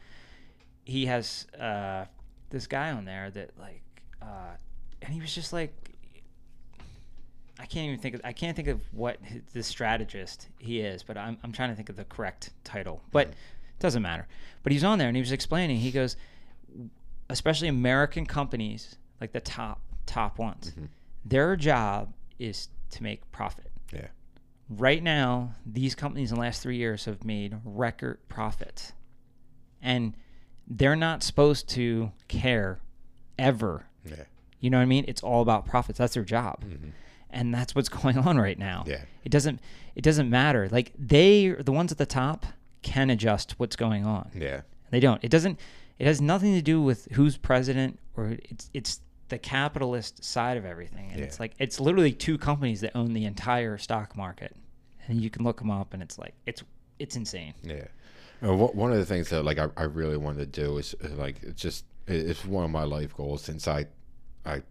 he has uh, this guy on there that like, uh, and he was just like, I can't even think of I can't think of what his, the strategist he is, but I'm I'm trying to think of the correct title, but it doesn't matter. But he's on there and he was explaining. He goes, especially American companies, like the top top ones, Mhm. their job is to make profit. Yeah. Right now, these companies in the last three years have made record profits, and they're not supposed to care ever. Yeah, You know what I mean? It's all about profits. That's their job Mhm. and that's what's going on right now. yeah, It doesn't it doesn't matter. Like they the ones at the top can adjust what's going on. yeah, They don't. It doesn't it has nothing to do with who's president or it's it's the capitalist side of everything. And it's like it's literally two companies that own the entire stock market. And you can look them up and it's like it's it's insane. yeah. Uh, one of the things that like I, I really wanted to do is uh, like it's just it's one of my life goals since I I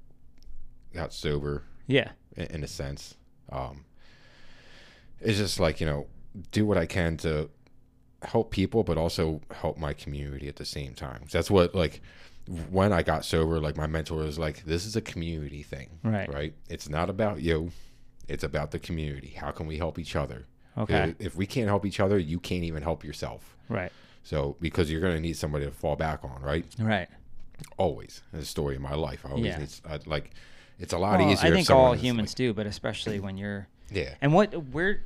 got sober Yeah. in, in a sense. Um, it's just like you know, do what I can to help people, but also help my community at the same time. That's what like when I got sober, like my mentor was like, "This is a community thing, Right. Right? It's not about you; it's about the community. How can we help each other? Okay. If we can't help each other, you can't even help yourself. Right. So because you're going to need somebody to fall back on, right? Right. always a story in my life. I always Yeah. need I, uh, like it's a lot Well, easier. I think all humans do, but especially when you're. Yeah. And what? Where?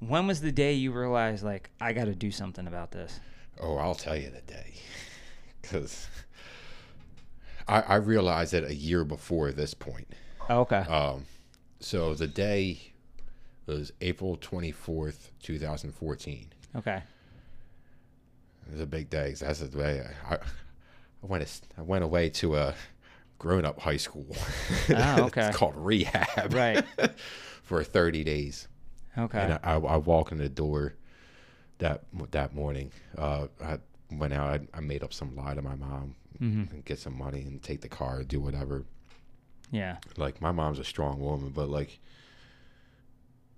When was the day you realized like I got to do something about this? Oh, I'll tell you the day, because I, I realized it a year before this point. Oh, okay. Um, so the day was April twenty fourth, two thousand fourteen. okay. It was a big day. that's the day I, I went. I went away to a grown up high school. Oh, okay. it's called rehab. Right. for thirty days. Okay. And I, I walk in the door that that morning. Uh, I went out. I, I made up some lie to my mom Mhm. and get some money and take the car, do whatever. yeah. Like my mom's a strong woman, but like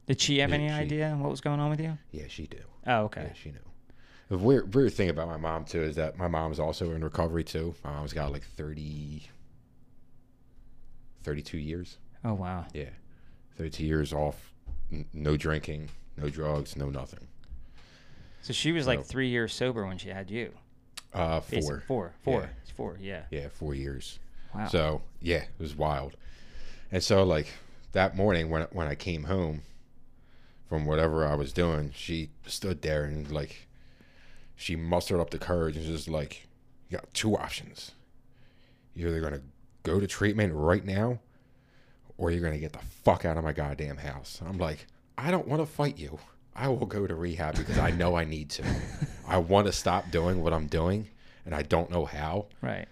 Did she have Yeah, any she- idea what was going on with you? yeah, she do. Oh, okay. Yeah, she knew. The weird weird thing about my mom too is that my mom's also in recovery too. My mom's got like 30, 32 years. Oh wow. Yeah, thirty-two years off. N- no drinking, no drugs, no nothing. So she was like three years sober when she had you. Uh, four. Four. Four. Yeah. It's four. Yeah. Yeah, four years. Wow. So yeah, it was wild. And so like that morning when when I came home from whatever I was doing, she stood there and like she mustered up the courage and just like, you got two options. You're either gonna go to treatment right now, or you're gonna get the fuck out of my goddamn house. I'm like, I don't want to fight you. I will go to rehab because I know I need to. I want to stop doing what I'm doing, and I don't know how. right.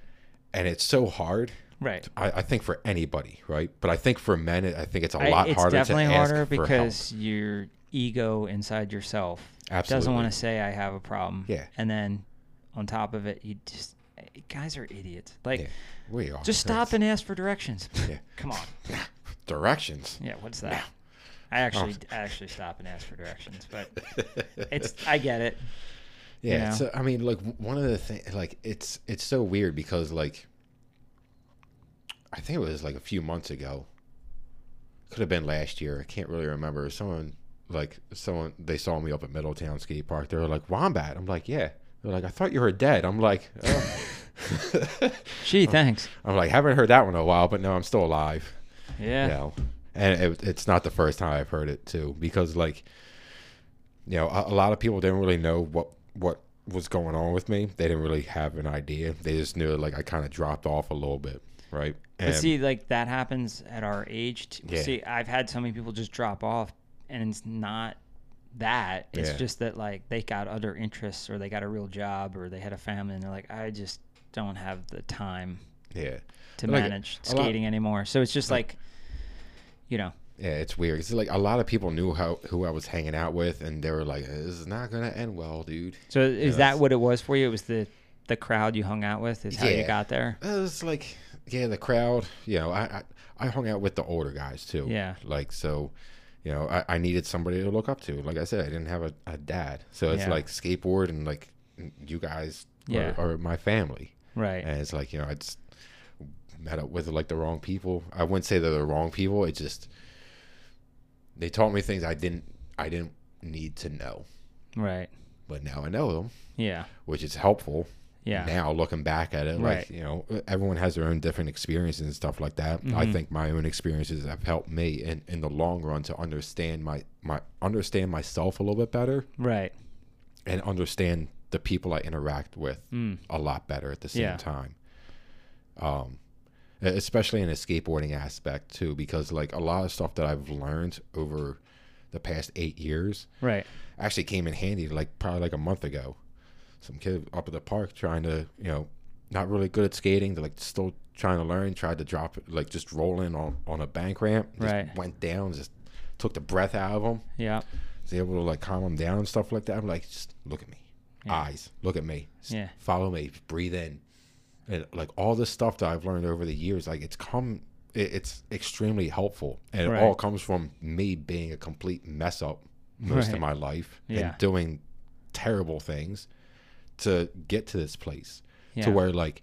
And it's so hard. Right. I, I think for anybody, right? But I think for men, I think it's a lot it's harder definitely to ask harder because your ego inside yourself doesn't want to say I have a problem. Yeah. And then on top of it, you just guys are idiots. Like Yeah, we are. just stop and ask for directions. Yeah. Come on. directions. Yeah, what's that? I actually oh. I actually stop and ask for directions, but it's I get it. yeah. know? So I mean, like one of the things, like it's it's so weird because like I think it was like a few months ago. Could have been last year. I can't really remember. Someone like someone they saw me up at Middletown Skate Park. They were like Wombat. I'm like, yeah. They're like, I thought you were dead. I'm like, oh. Gee, thanks. I'm like, haven't heard that one in a while, but no, I'm still alive. Yeah. you know and it, it's not the first time i've heard it too because like you know a, a lot of people didn't really know what what was going on with me they didn't really have an idea they just knew like i kind of dropped off a little bit right But see, like that happens at our age. Yeah. See, I've had so many people just drop off, and it's not that. It's Yeah. just that like they got other interests, or they got a real job, or they had a family, and they're like, I just don't have the time yeah to Like, manage a lot- skating anymore. So it's just like, you know, yeah it's weird it's like a lot of people knew how who i was hanging out with and they were like this is not gonna end well dude so is that what it was for you? It was the the crowd you hung out with is how you got there. Uh, it was like yeah the crowd you know i i, I hung out with the older guys too Yeah. like so you know I, I needed somebody to look up to like i said i didn't have a, a dad so it's Yeah. like skateboard and like you guys Yeah. are, are my family Right. and it's like you know i just met up with like the wrong people i wouldn't say they're the wrong people it just they taught me things i didn't i didn't need to know Right. but now i know them Yeah. which is helpful Yeah. now looking back at it Right. like you know everyone has their own different experiences and stuff like that i Mhm. think my own experiences have helped me in, in the long run to understand my my understand myself a little bit better Right. and understand the people i interact with Mm. a lot better at the same Yeah. time um especially in a skateboarding aspect too because like a lot of stuff that i've learned over the past eight years Right. actually came in handy like probably like a month ago. Some kid up at the park trying to, you know, not really good at skating, they're like still trying to learn, tried to drop like just rolling on, on a bank ramp, just Right. went down, just took the breath out of him, Yeah. was able to like calm him down and stuff like that. I'm like, just look at me, Yeah. eyes, look at me, Just Yeah. follow me, breathe in, and like all this stuff that I've learned over the years, like it's come, it, it's extremely helpful, and Right. it all comes from me being a complete mess up most Right. of my life Yeah. and doing terrible things to get to this place Yeah. to where like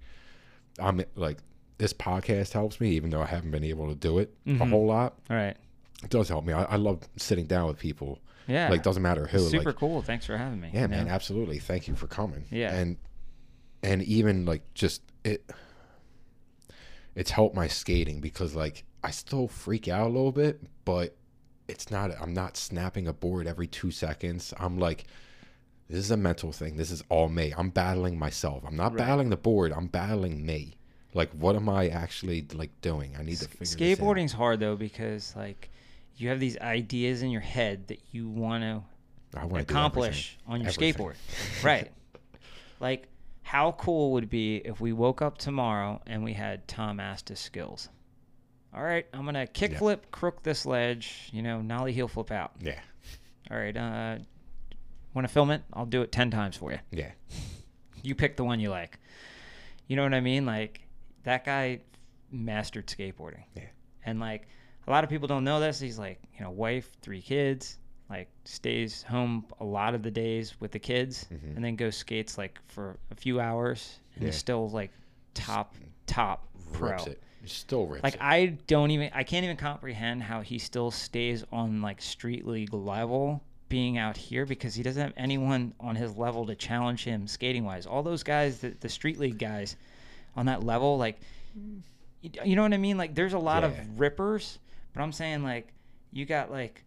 I'm like this podcast helps me even though I haven't been able to do it a Mhm. whole lot. Right. It does help me. I, I love sitting down with people. Yeah. Like doesn't matter who. Super like cool. Thanks for having me. yeah, man, absolutely. Thank you for coming. Yeah. And and even like just it it's helped my skating because like I still freak out a little bit, but it's not I'm not snapping a board every 2 seconds. I'm like this is a mental thing. This is all me. I'm battling myself. I'm not Right. battling the board. I'm battling me. Like what am I actually like doing? I need to figure. Skateboarding's hard though because like you have these ideas in your head that you want to I wanna do accomplish on your Everything. skateboard. right. Like how cool would it be if we woke up tomorrow and we had Tom Asta's skills? All right, I'm gonna kickflip, crook this ledge, you know, nollie heel flip out. Yeah. All right, uh, want to film it? I'll do it ten times for you. Yeah. You pick the one you like. You know what I mean? Like that guy mastered skateboarding. Yeah. And like a lot of people don't know this. He's like, you know, wife, three kids, like stays home a lot of the days with the kids Mhm. and then goes skates like for a few hours and he's Yeah. still like top top pro. Rips it. Still rips Like it. I don't even I can't even comprehend how he still stays on like street league level being out here because he doesn't have anyone on his level to challenge him skating wise. All those guys, the, the street league guys on that level, like you, you know what I mean? Like there's a lot Yeah. of rippers, but I'm saying like you got like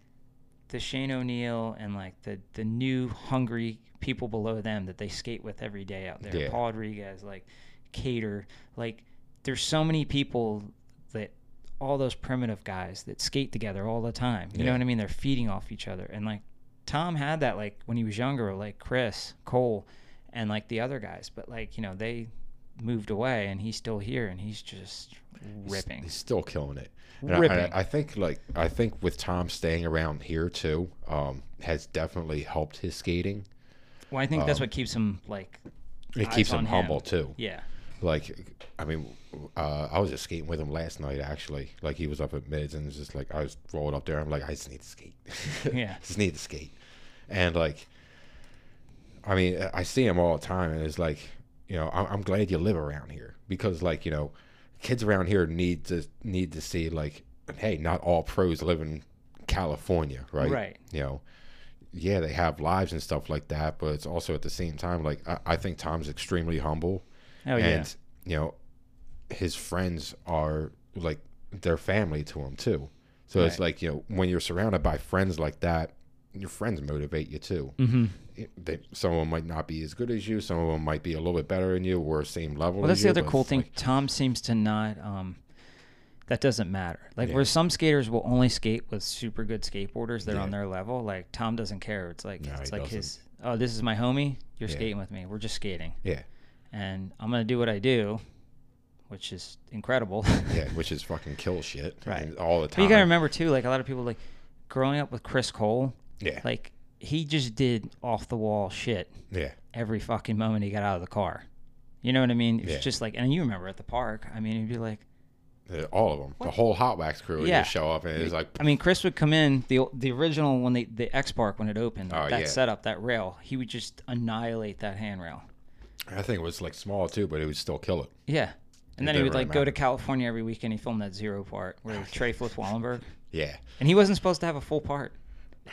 the Shane O'Neill and like the the new hungry people below them that they skate with every day out there. Yeah. Paul Rodriguez, like Cater, like there's so many people that all those primitive guys that skate together all the time. You know what I mean? They're feeding off each other. And like Tom had that like when he was younger, like Chris, Cole, and like the other guys. But like, you know, they moved away and he's still here and he's just ripping. He's still killing it. And I- Ripping. I, I think like I think with Tom staying around here too, um, has definitely helped his skating. Well, I think that's um, what keeps him like It keeps him on him. humble too. yeah. Like, I mean, uh, I was just skating with him last night actually. Like he was up at mids and it was just like I was rolled up there. I'm like, I just need to skate. Yeah. just need to skate. And like, I mean, I see him all the time, and it's like, you know, I'm, I'm glad you live around here because, like, you know, kids around here need to need to see like, hey, not all pros live in California, right? Right. You know, yeah, they have lives and stuff like that, but it's also at the same time, like, I, I think Tom's extremely humble, Oh yeah. and you know, his friends are like their family to him too. So it's like you know, when you're surrounded by friends like that, your friends motivate you too. Mm-hmm. They, some of them might not be as good as you. Some of them might be a little bit better than you, or same level. Well, that's the you, other cool thing. like- Tom seems to not. Um, that doesn't matter. Like Yeah. where some skaters will only skate with super good skateboarders, they're on their level. Like Tom doesn't care. It's like No, it's like doesn't. his. Oh, this is my homie. You're Yeah. skating with me. We're just skating, yeah, and I'm gonna do what I do, which is incredible. yeah, which is fucking kill shit, Right. all the time. But time. you gotta remember too, like a lot of people like growing up with Chris Cole, yeah, like he just did off the wall shit yeah, every fucking moment he got out of the car. You know what I mean? It's Yeah. just like, and you remember at the park. I mean, he'd be like, all of them. The whole Hot Wax crew would Yeah. just show up, and it's like, I mean, Chris would come in the the original when they the X Park when it opened. Oh, that yeah. setup, that rail, he would just annihilate that handrail. I think it was like small too, but it would still kill it. Yeah, and It then he would really like go to. California every weekend. He filmed that zero part where Trey flipped Wallenberg, Yeah, and he wasn't supposed to have a full part,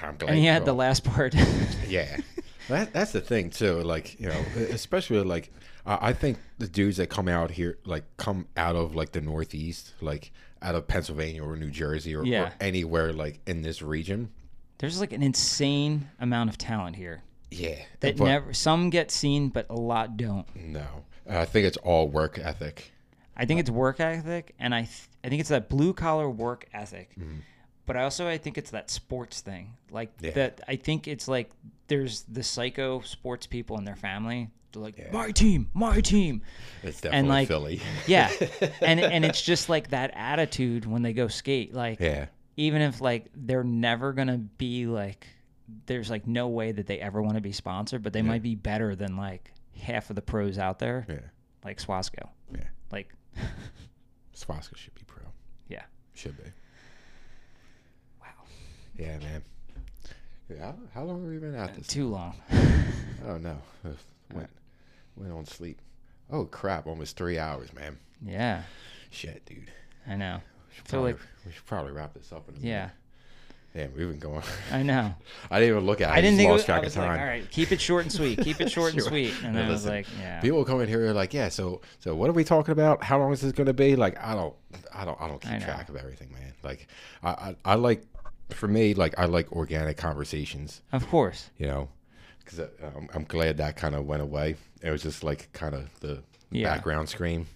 I'm glad and he had the last part. Yeah, that that's the thing too. Like you know, especially like uh, I think the dudes that come out here, like come out of like the Northeast, like out of Pennsylvania or New Jersey or, Yeah. or anywhere like in this region. There's like an insane amount of talent here Yeah, that but never. Some get seen, but a lot don't. no, I think it's all work ethic. I think it's work ethic, and I th- I think it's that blue collar work ethic. But I also I think it's that sports thing, like Yeah. that. I think it's like there's the psycho sports people in their family. They're like Yeah. my team, my team. It's definitely like, Philly. Yeah, and and it's just like that attitude when they go skate. Like yeah, even if like they're never gonna be like, there's like no way that they ever want to be sponsored, but they might be better than like half of the pros out there, yeah, like Swasco. yeah. Like, Swaska should be pro. yeah. Should be. Yeah, man. Yeah, how, long have we been at this? Too long. Oh no, Uh, went went on sleep. Oh crap, almost three hours, man. Yeah, Shit, dude. I know. We should, Feel probably, like- we should probably wrap this up in a Yeah. minute. Yeah, we've been going. I know. I didn't even look at. it. I, I didn't think it lost was, I track was of like, time. all right, keep it short and sweet. Keep it short and Sure. sweet. And then I was listen, like, yeah. People come in here and like, yeah. So, so what are we talking about? How long is this going to be? Like, I don't, I don't, I don't I keep know. track of everything, man. Like, I, I, I like, for me, like, I like organic conversations. Of course. You know, because I'm, uh, um, I'm glad that kind of went away. It was just like kind of the Yeah. background scream.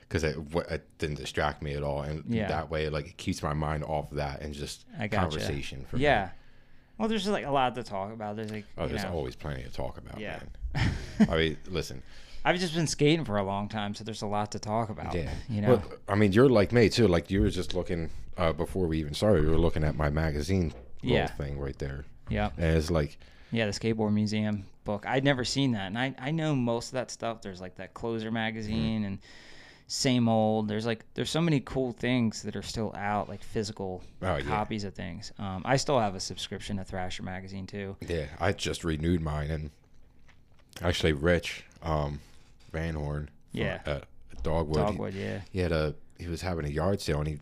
Because it, it didn't distract me at all, and Yeah. that way, like, it keeps my mind off of that and just gotcha. conversation. For me. Yeah. Well, there's like a lot to talk about. There's like, Oh, there's know, always plenty to talk about, Yeah. man. I mean, listen, I've just been skating for a long time, so there's a lot to talk about. yeah. You know. Well, I mean, you're like me too. Like you were just looking uh, before we even started. You were looking at my magazine little Yeah. thing right there, yeah. and it's like, Yeah, the skateboard museum book. I'd never seen that, and I I know most of that stuff. There's like that Closer magazine and same old. There's like there's so many cool things that are still out, like physical Oh, yeah. copies of things. Um, I still have a subscription to Thrasher magazine too. yeah. I just renewed mine, and actually, Rich um, Van Horn, from, Yeah. uh, Dogwood, he- Dogwood, yeah, He, had a he was having a yard sale, and he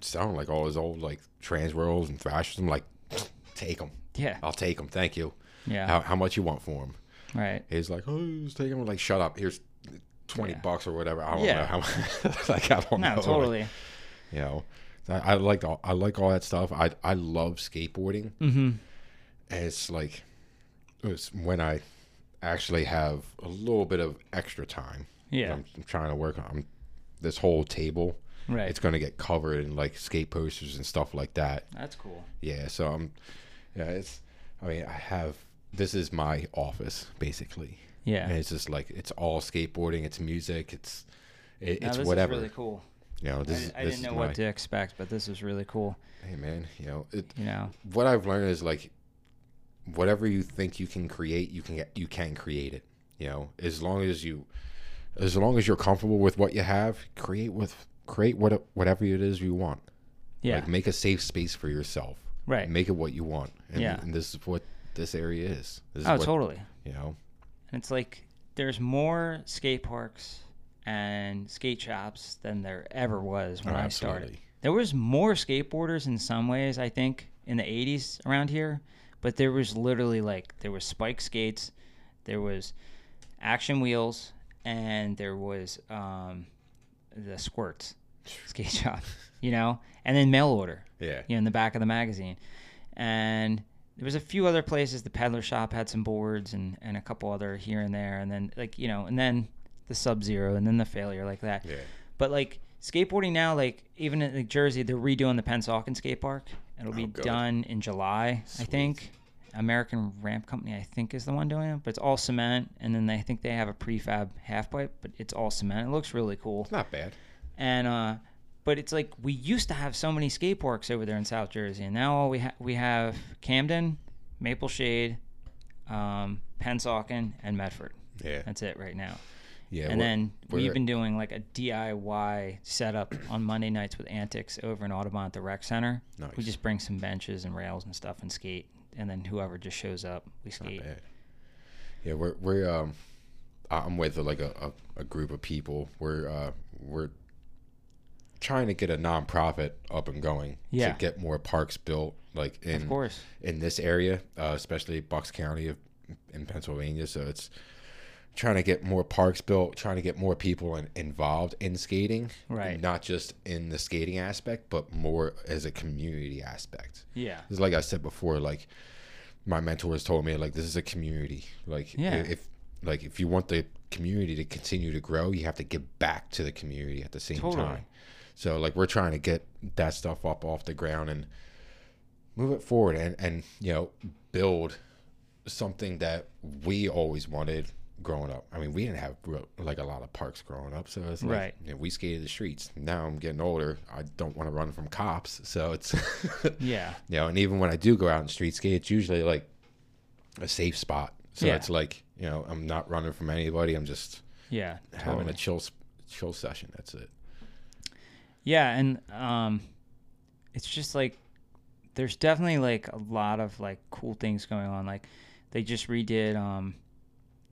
selling like all his old like trans Transworlds and Thrashers. I'm like, take them. yeah, I'll take them. Thank you. yeah. How, how much you want for them? right. He's like, oh, he's taking them. Like, shut up. Here's twenty Yeah. bucks or whatever. I don't Yeah. know how. like, I don't No, know. totally. You know, I, I like all, I like all that stuff. I I love skateboarding, Mm-hmm. and it's like it's when I actually have a little bit of extra time. Yeah. I'm, I'm trying to work on this whole table. Right. It's going to get covered in like skate posters and stuff like that. That's cool. Yeah, so I'm. Yeah, it's. I mean, I have. This is my office basically. Yeah. And it's just like it's all skateboarding. It's music. It's. It, it's this whatever. is really cool. You know, I, this is. I this didn't know my, what to expect, but this is really cool. Hey man, you know, it, You know. what I've learned is like, whatever you think you can create, you can get, you can create it. You know, as long as you, as long as you're comfortable with what you have, create with create what whatever it is you want. Yeah. Like make a safe space for yourself. right. Make it what you want. And, Yeah. and this is what this area is. This is Oh, what, totally. You know. And it's like there's more skate parks and skate shops than there ever was when Oh, I started. There was more skateboarders in some ways, I think, in the 80s around here, but there was literally like there was spike skates, there was action wheels, and there was um, the squirts skate shop, you know, and then mail order Yeah. you know, in the back of the magazine. And there was a few other places. The peddler shop had some boards and, and a couple other here and there. And then like, you know, and then the sub zero and then the failure like that. Yeah. But like skateboarding now, like even in like, Jersey, they're redoing the Pennsauken skate park. It'll be Oh, done in July, I think. American Ramp Company, I think, is the one doing it, but it's all cement, and then I think they have a prefab half pipe, but it's all cement. It looks really cool It's not bad. and uh but it's like we used to have so many skate parks over there in South Jersey, and now all we ha- we have Camden, Maple Shade, um, Pennsauken, and Medford. Yeah. That's it right now. Yeah. and then we've been doing like a DIY setup on Monday nights with Antics over in Audubon at the Rec Center. We just bring some benches and rails and stuff and skate, and then whoever just shows up, we skate. Yeah, we're we're um, I'm with like a, a, a group of people. We're uh, we're trying to get a nonprofit up and going Yeah. to get more parks built, like in Of course. in this area, uh, especially Bucks County of in Pennsylvania. So it's trying to get more parks built, trying to get more people in, involved in skating, Right. Not just in the skating aspect, but more as a community aspect. Yeah. It's like I said before, like my mentors told me, like this is a community. Like Yeah. if like if you want the community to continue to grow, you have to give back to the community at the same Totally. time. So like we're trying to get that stuff up off the ground and move it forward and and you know build something that we always wanted growing up. I mean, we didn't have real, like a lot of parks growing up, so it's like Right. you know, we skated the streets. Now I'm getting older. I don't want to run from cops, so it's Yeah. you know. And even when I do go out and street skate, it's usually like a safe spot. So Yeah. it's like you know, I'm not running from anybody. I'm just Yeah. having totally. a chill chill session. That's it. Yeah, and um, it's just like there's definitely like a lot of like cool things going on. Like they just redid um,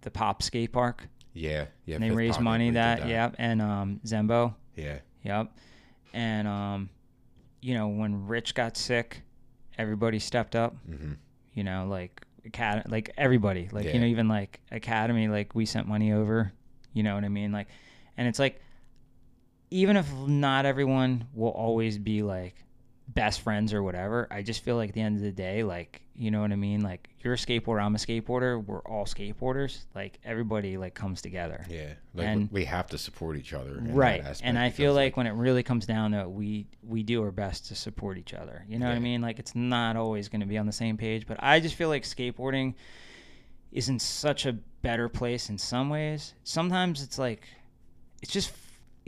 the Pop Skate Park. Yeah, yeah. and they Fifth raised money did that, yep, and um, Zembo, Yeah, yep, and um, you know when Rich got sick, everybody stepped up. hmm You know, like acad- like everybody, like Yeah. you know, even like academy, like we sent money over. You know what I mean? Like, and it's like, even if not everyone will always be like best friends or whatever, I just feel like at the end of the day, like you know what I mean? Like you're a skateboarder, I'm a skateboarder, we're all skateboarders. Like everybody like comes together. Yeah, like And- we have to support each other. right and i feel because, like when it really comes down to it we we do our best to support each other you know what i mean like it's not always going to be on the same page but i just feel like skateboarding is in such a better place in some ways sometimes it's like it's just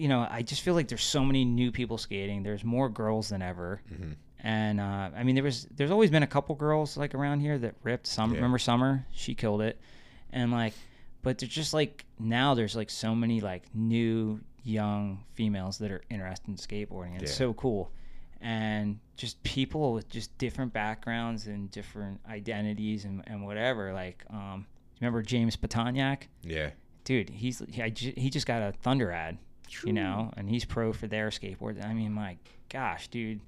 you know i just feel like there's so many new people skating. There's more girls than ever. Mhm. and uh, i mean there was there's always been a couple girls like around here that ripped some Yeah. remember summer? She killed it. And like but there's just like now there's like so many like new young females that are interested in skateboarding. It's Yeah. so cool. And just people with just different backgrounds and different identities and, and whatever like um remember james pataniak yeah, dude he's he, I he just got a thunder ad you know and he's pro for their skateboard i mean my gosh dude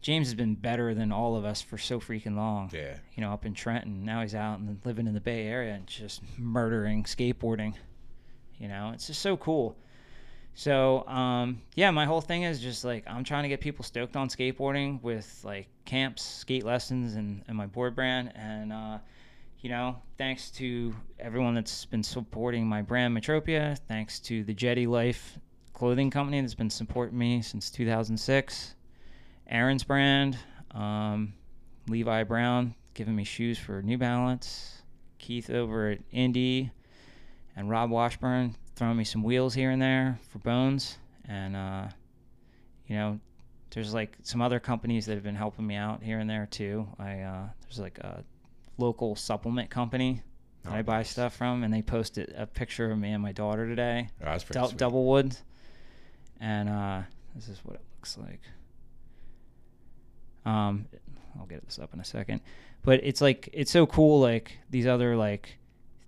james has been better than all of us for so freaking long yeah, you know, up in Trenton. Now he's out and living in the Bay Area and just murdering skateboarding. You know, it's just so cool. So, um, yeah, my whole thing is just like I'm trying to get people stoked on skateboarding with like camps, skate lessons, and, and my board brand. And, uh, you know, thanks to everyone that's been supporting my brand, Metropia. Thanks to the Jetty Life clothing company that's been supporting me since 2006. Aaron's brand, um, Levi Brown giving me shoes for New Balance, Keith over at Indy, and Rob Washburn throwing me some wheels here and there for Bones. And, uh, you know, there's like some other companies that have been helping me out here and there too. I uh, There's like a local supplement company that Oh, I buy nice. stuff from, and they posted a picture of me and my daughter today. Oh, that's pretty sweet. double wood. And uh, this is what it looks like. Um, I'll get this up in a second, but it's like it's so cool. Like these other like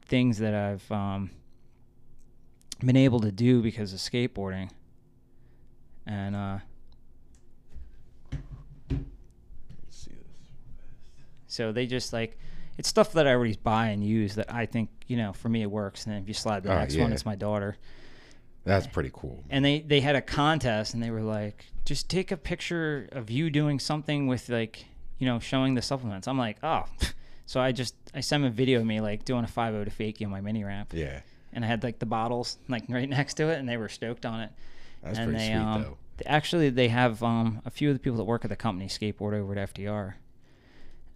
things that I've um, been able to do because of skateboarding, and uh, Let's see this. so they just like it's stuff that I already buy and use that I think you know for me it works. And then if you slide the Oh, next one, it's my daughter. That's pretty cool. and they they had a contest and they were like just take a picture of you doing something with like you know showing the supplements i'm like oh so i just i sent a video of me like doing a 5 to fakie on my mini ramp Yeah, and i had like the bottles like right next to it and they were stoked on it that's and pretty they sweet um though. actually they have um a few of the people that work at the company skateboard over at fdr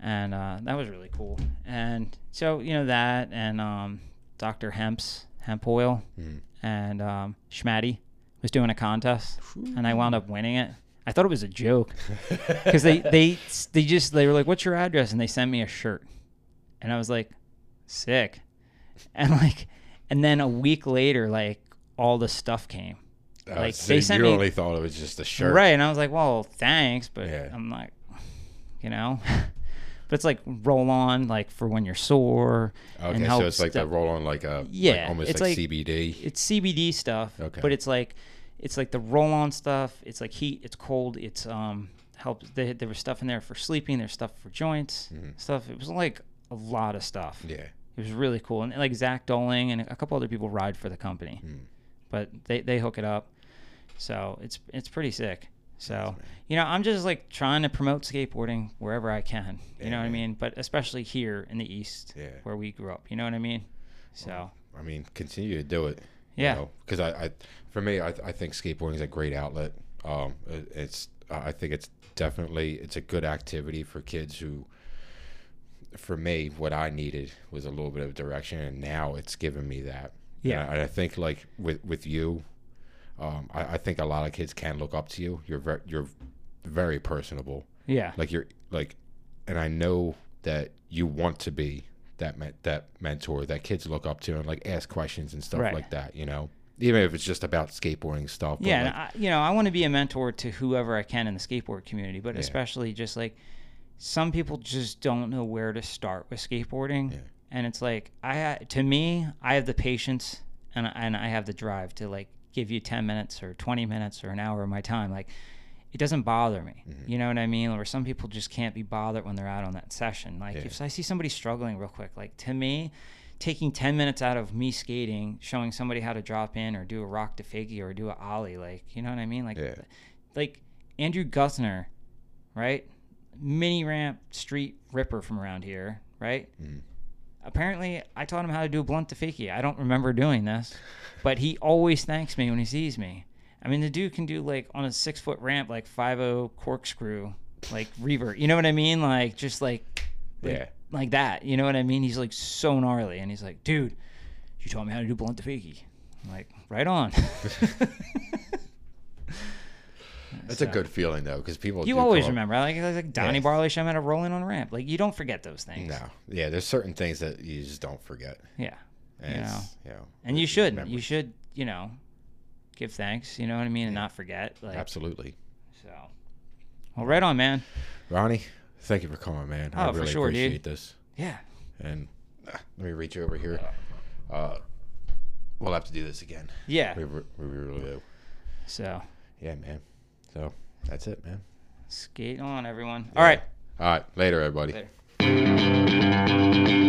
and uh, that was really cool and so you know that and um dr hemp's hemp oil Mm. and um, Schmatty was doing a contest, and I wound up winning it. I thought it was a joke because they they they just they were like, "What's your address?" and they sent me a shirt, and I was like, "Sick," and like, and then a week later, like all the stuff came, Uh, like, so they sent you me- only thought it was just a shirt, right? And I was like, "Well, thanks," but Yeah. I'm like, you know. But it's like roll on, like for when you're sore. Okay, so it's like the- the roll on, like a Yeah, like almost it's like, like- CBD. it's CBD stuff, Okay. but it's like it's like the roll-on stuff. It's like heat. It's cold. It's um helps. They, there was stuff in there for sleeping. There's stuff for joints. Mhm. Stuff. It was like a lot of stuff. Yeah, It was really cool. And like Zach Doling and a couple other people ride for the company, Mm. but they they hook it up. So it's it's pretty sick. So you know, I'm just like trying to promote skateboarding wherever I can. You know what I mean? But especially here in the East, Yeah. where we grew up. You know what I mean? So I mean, continue to do it. Yeah. Because I, I, for me, I, I think skateboarding is a great outlet. Um, it- it's, I think it's definitely it's a good activity for kids who. For me, what I needed was a little bit of direction, and now it's given me that. Yeah. and I, and I think like with with you, um, I, I think a lot of kids can look up to you. You're very, you're very personable. yeah, like you're like and i know that you want to be that men- that mentor that kids look up to and like ask questions and stuff Right. like that you know even if it's just about skateboarding stuff yeah, like, I, you know, I want to be a mentor to whoever I can in the skateboard community, but Yeah. especially just like some people just don't know where to start with skateboarding, Yeah. and it's like I to me, I have the patience and and I have the drive to like give you ten minutes or twenty minutes or an hour of my time. Like it doesn't bother me. Mhm. You know what I mean? Or some people just can't be bothered when they're out on that session. Like Yeah. if I see somebody struggling real quick, like to me, taking 10 minutes out of me skating, showing somebody how to drop in or do a rock to fakie or do a ollie, like, you know what I mean? Like, Yeah. like Andrew Guthner, right? Mini ramp street ripper from around here, right? Mhm. Apparently, I taught him how to do a blunt to. I don't remember doing this, but he always thanks me when he sees me. I mean, the dude can do like on a six foot ramp, like 5 corkscrew, like revert. You know what I mean? Like, just like, like, Yeah. like that. You know what I mean? He's like so gnarly. And he's like, dude, you taught me how to do blunt to like, right on. That's a good feeling though, because people. You always up- remember, like like Donnie Yeah. Barley showing me how to roll in on a ramp. Like you don't forget those things. No, yeah, there's certain things that you just don't forget. Yeah, And You it's, you know, and you it's should. You should. You know, give thanks. You know what I mean, and not forget. Like Absolutely, so. Well, right on, man. Ronnie. Thank you for coming, man. I Oh, for really sure, dude. appreciate this. Yeah. And ah, let me reach you over here. Uh, we'll have to do this again. Yeah. We, we really do. So Yeah, man. So that's it, man. skate on, everyone. All right. All right, later, everybody. Later.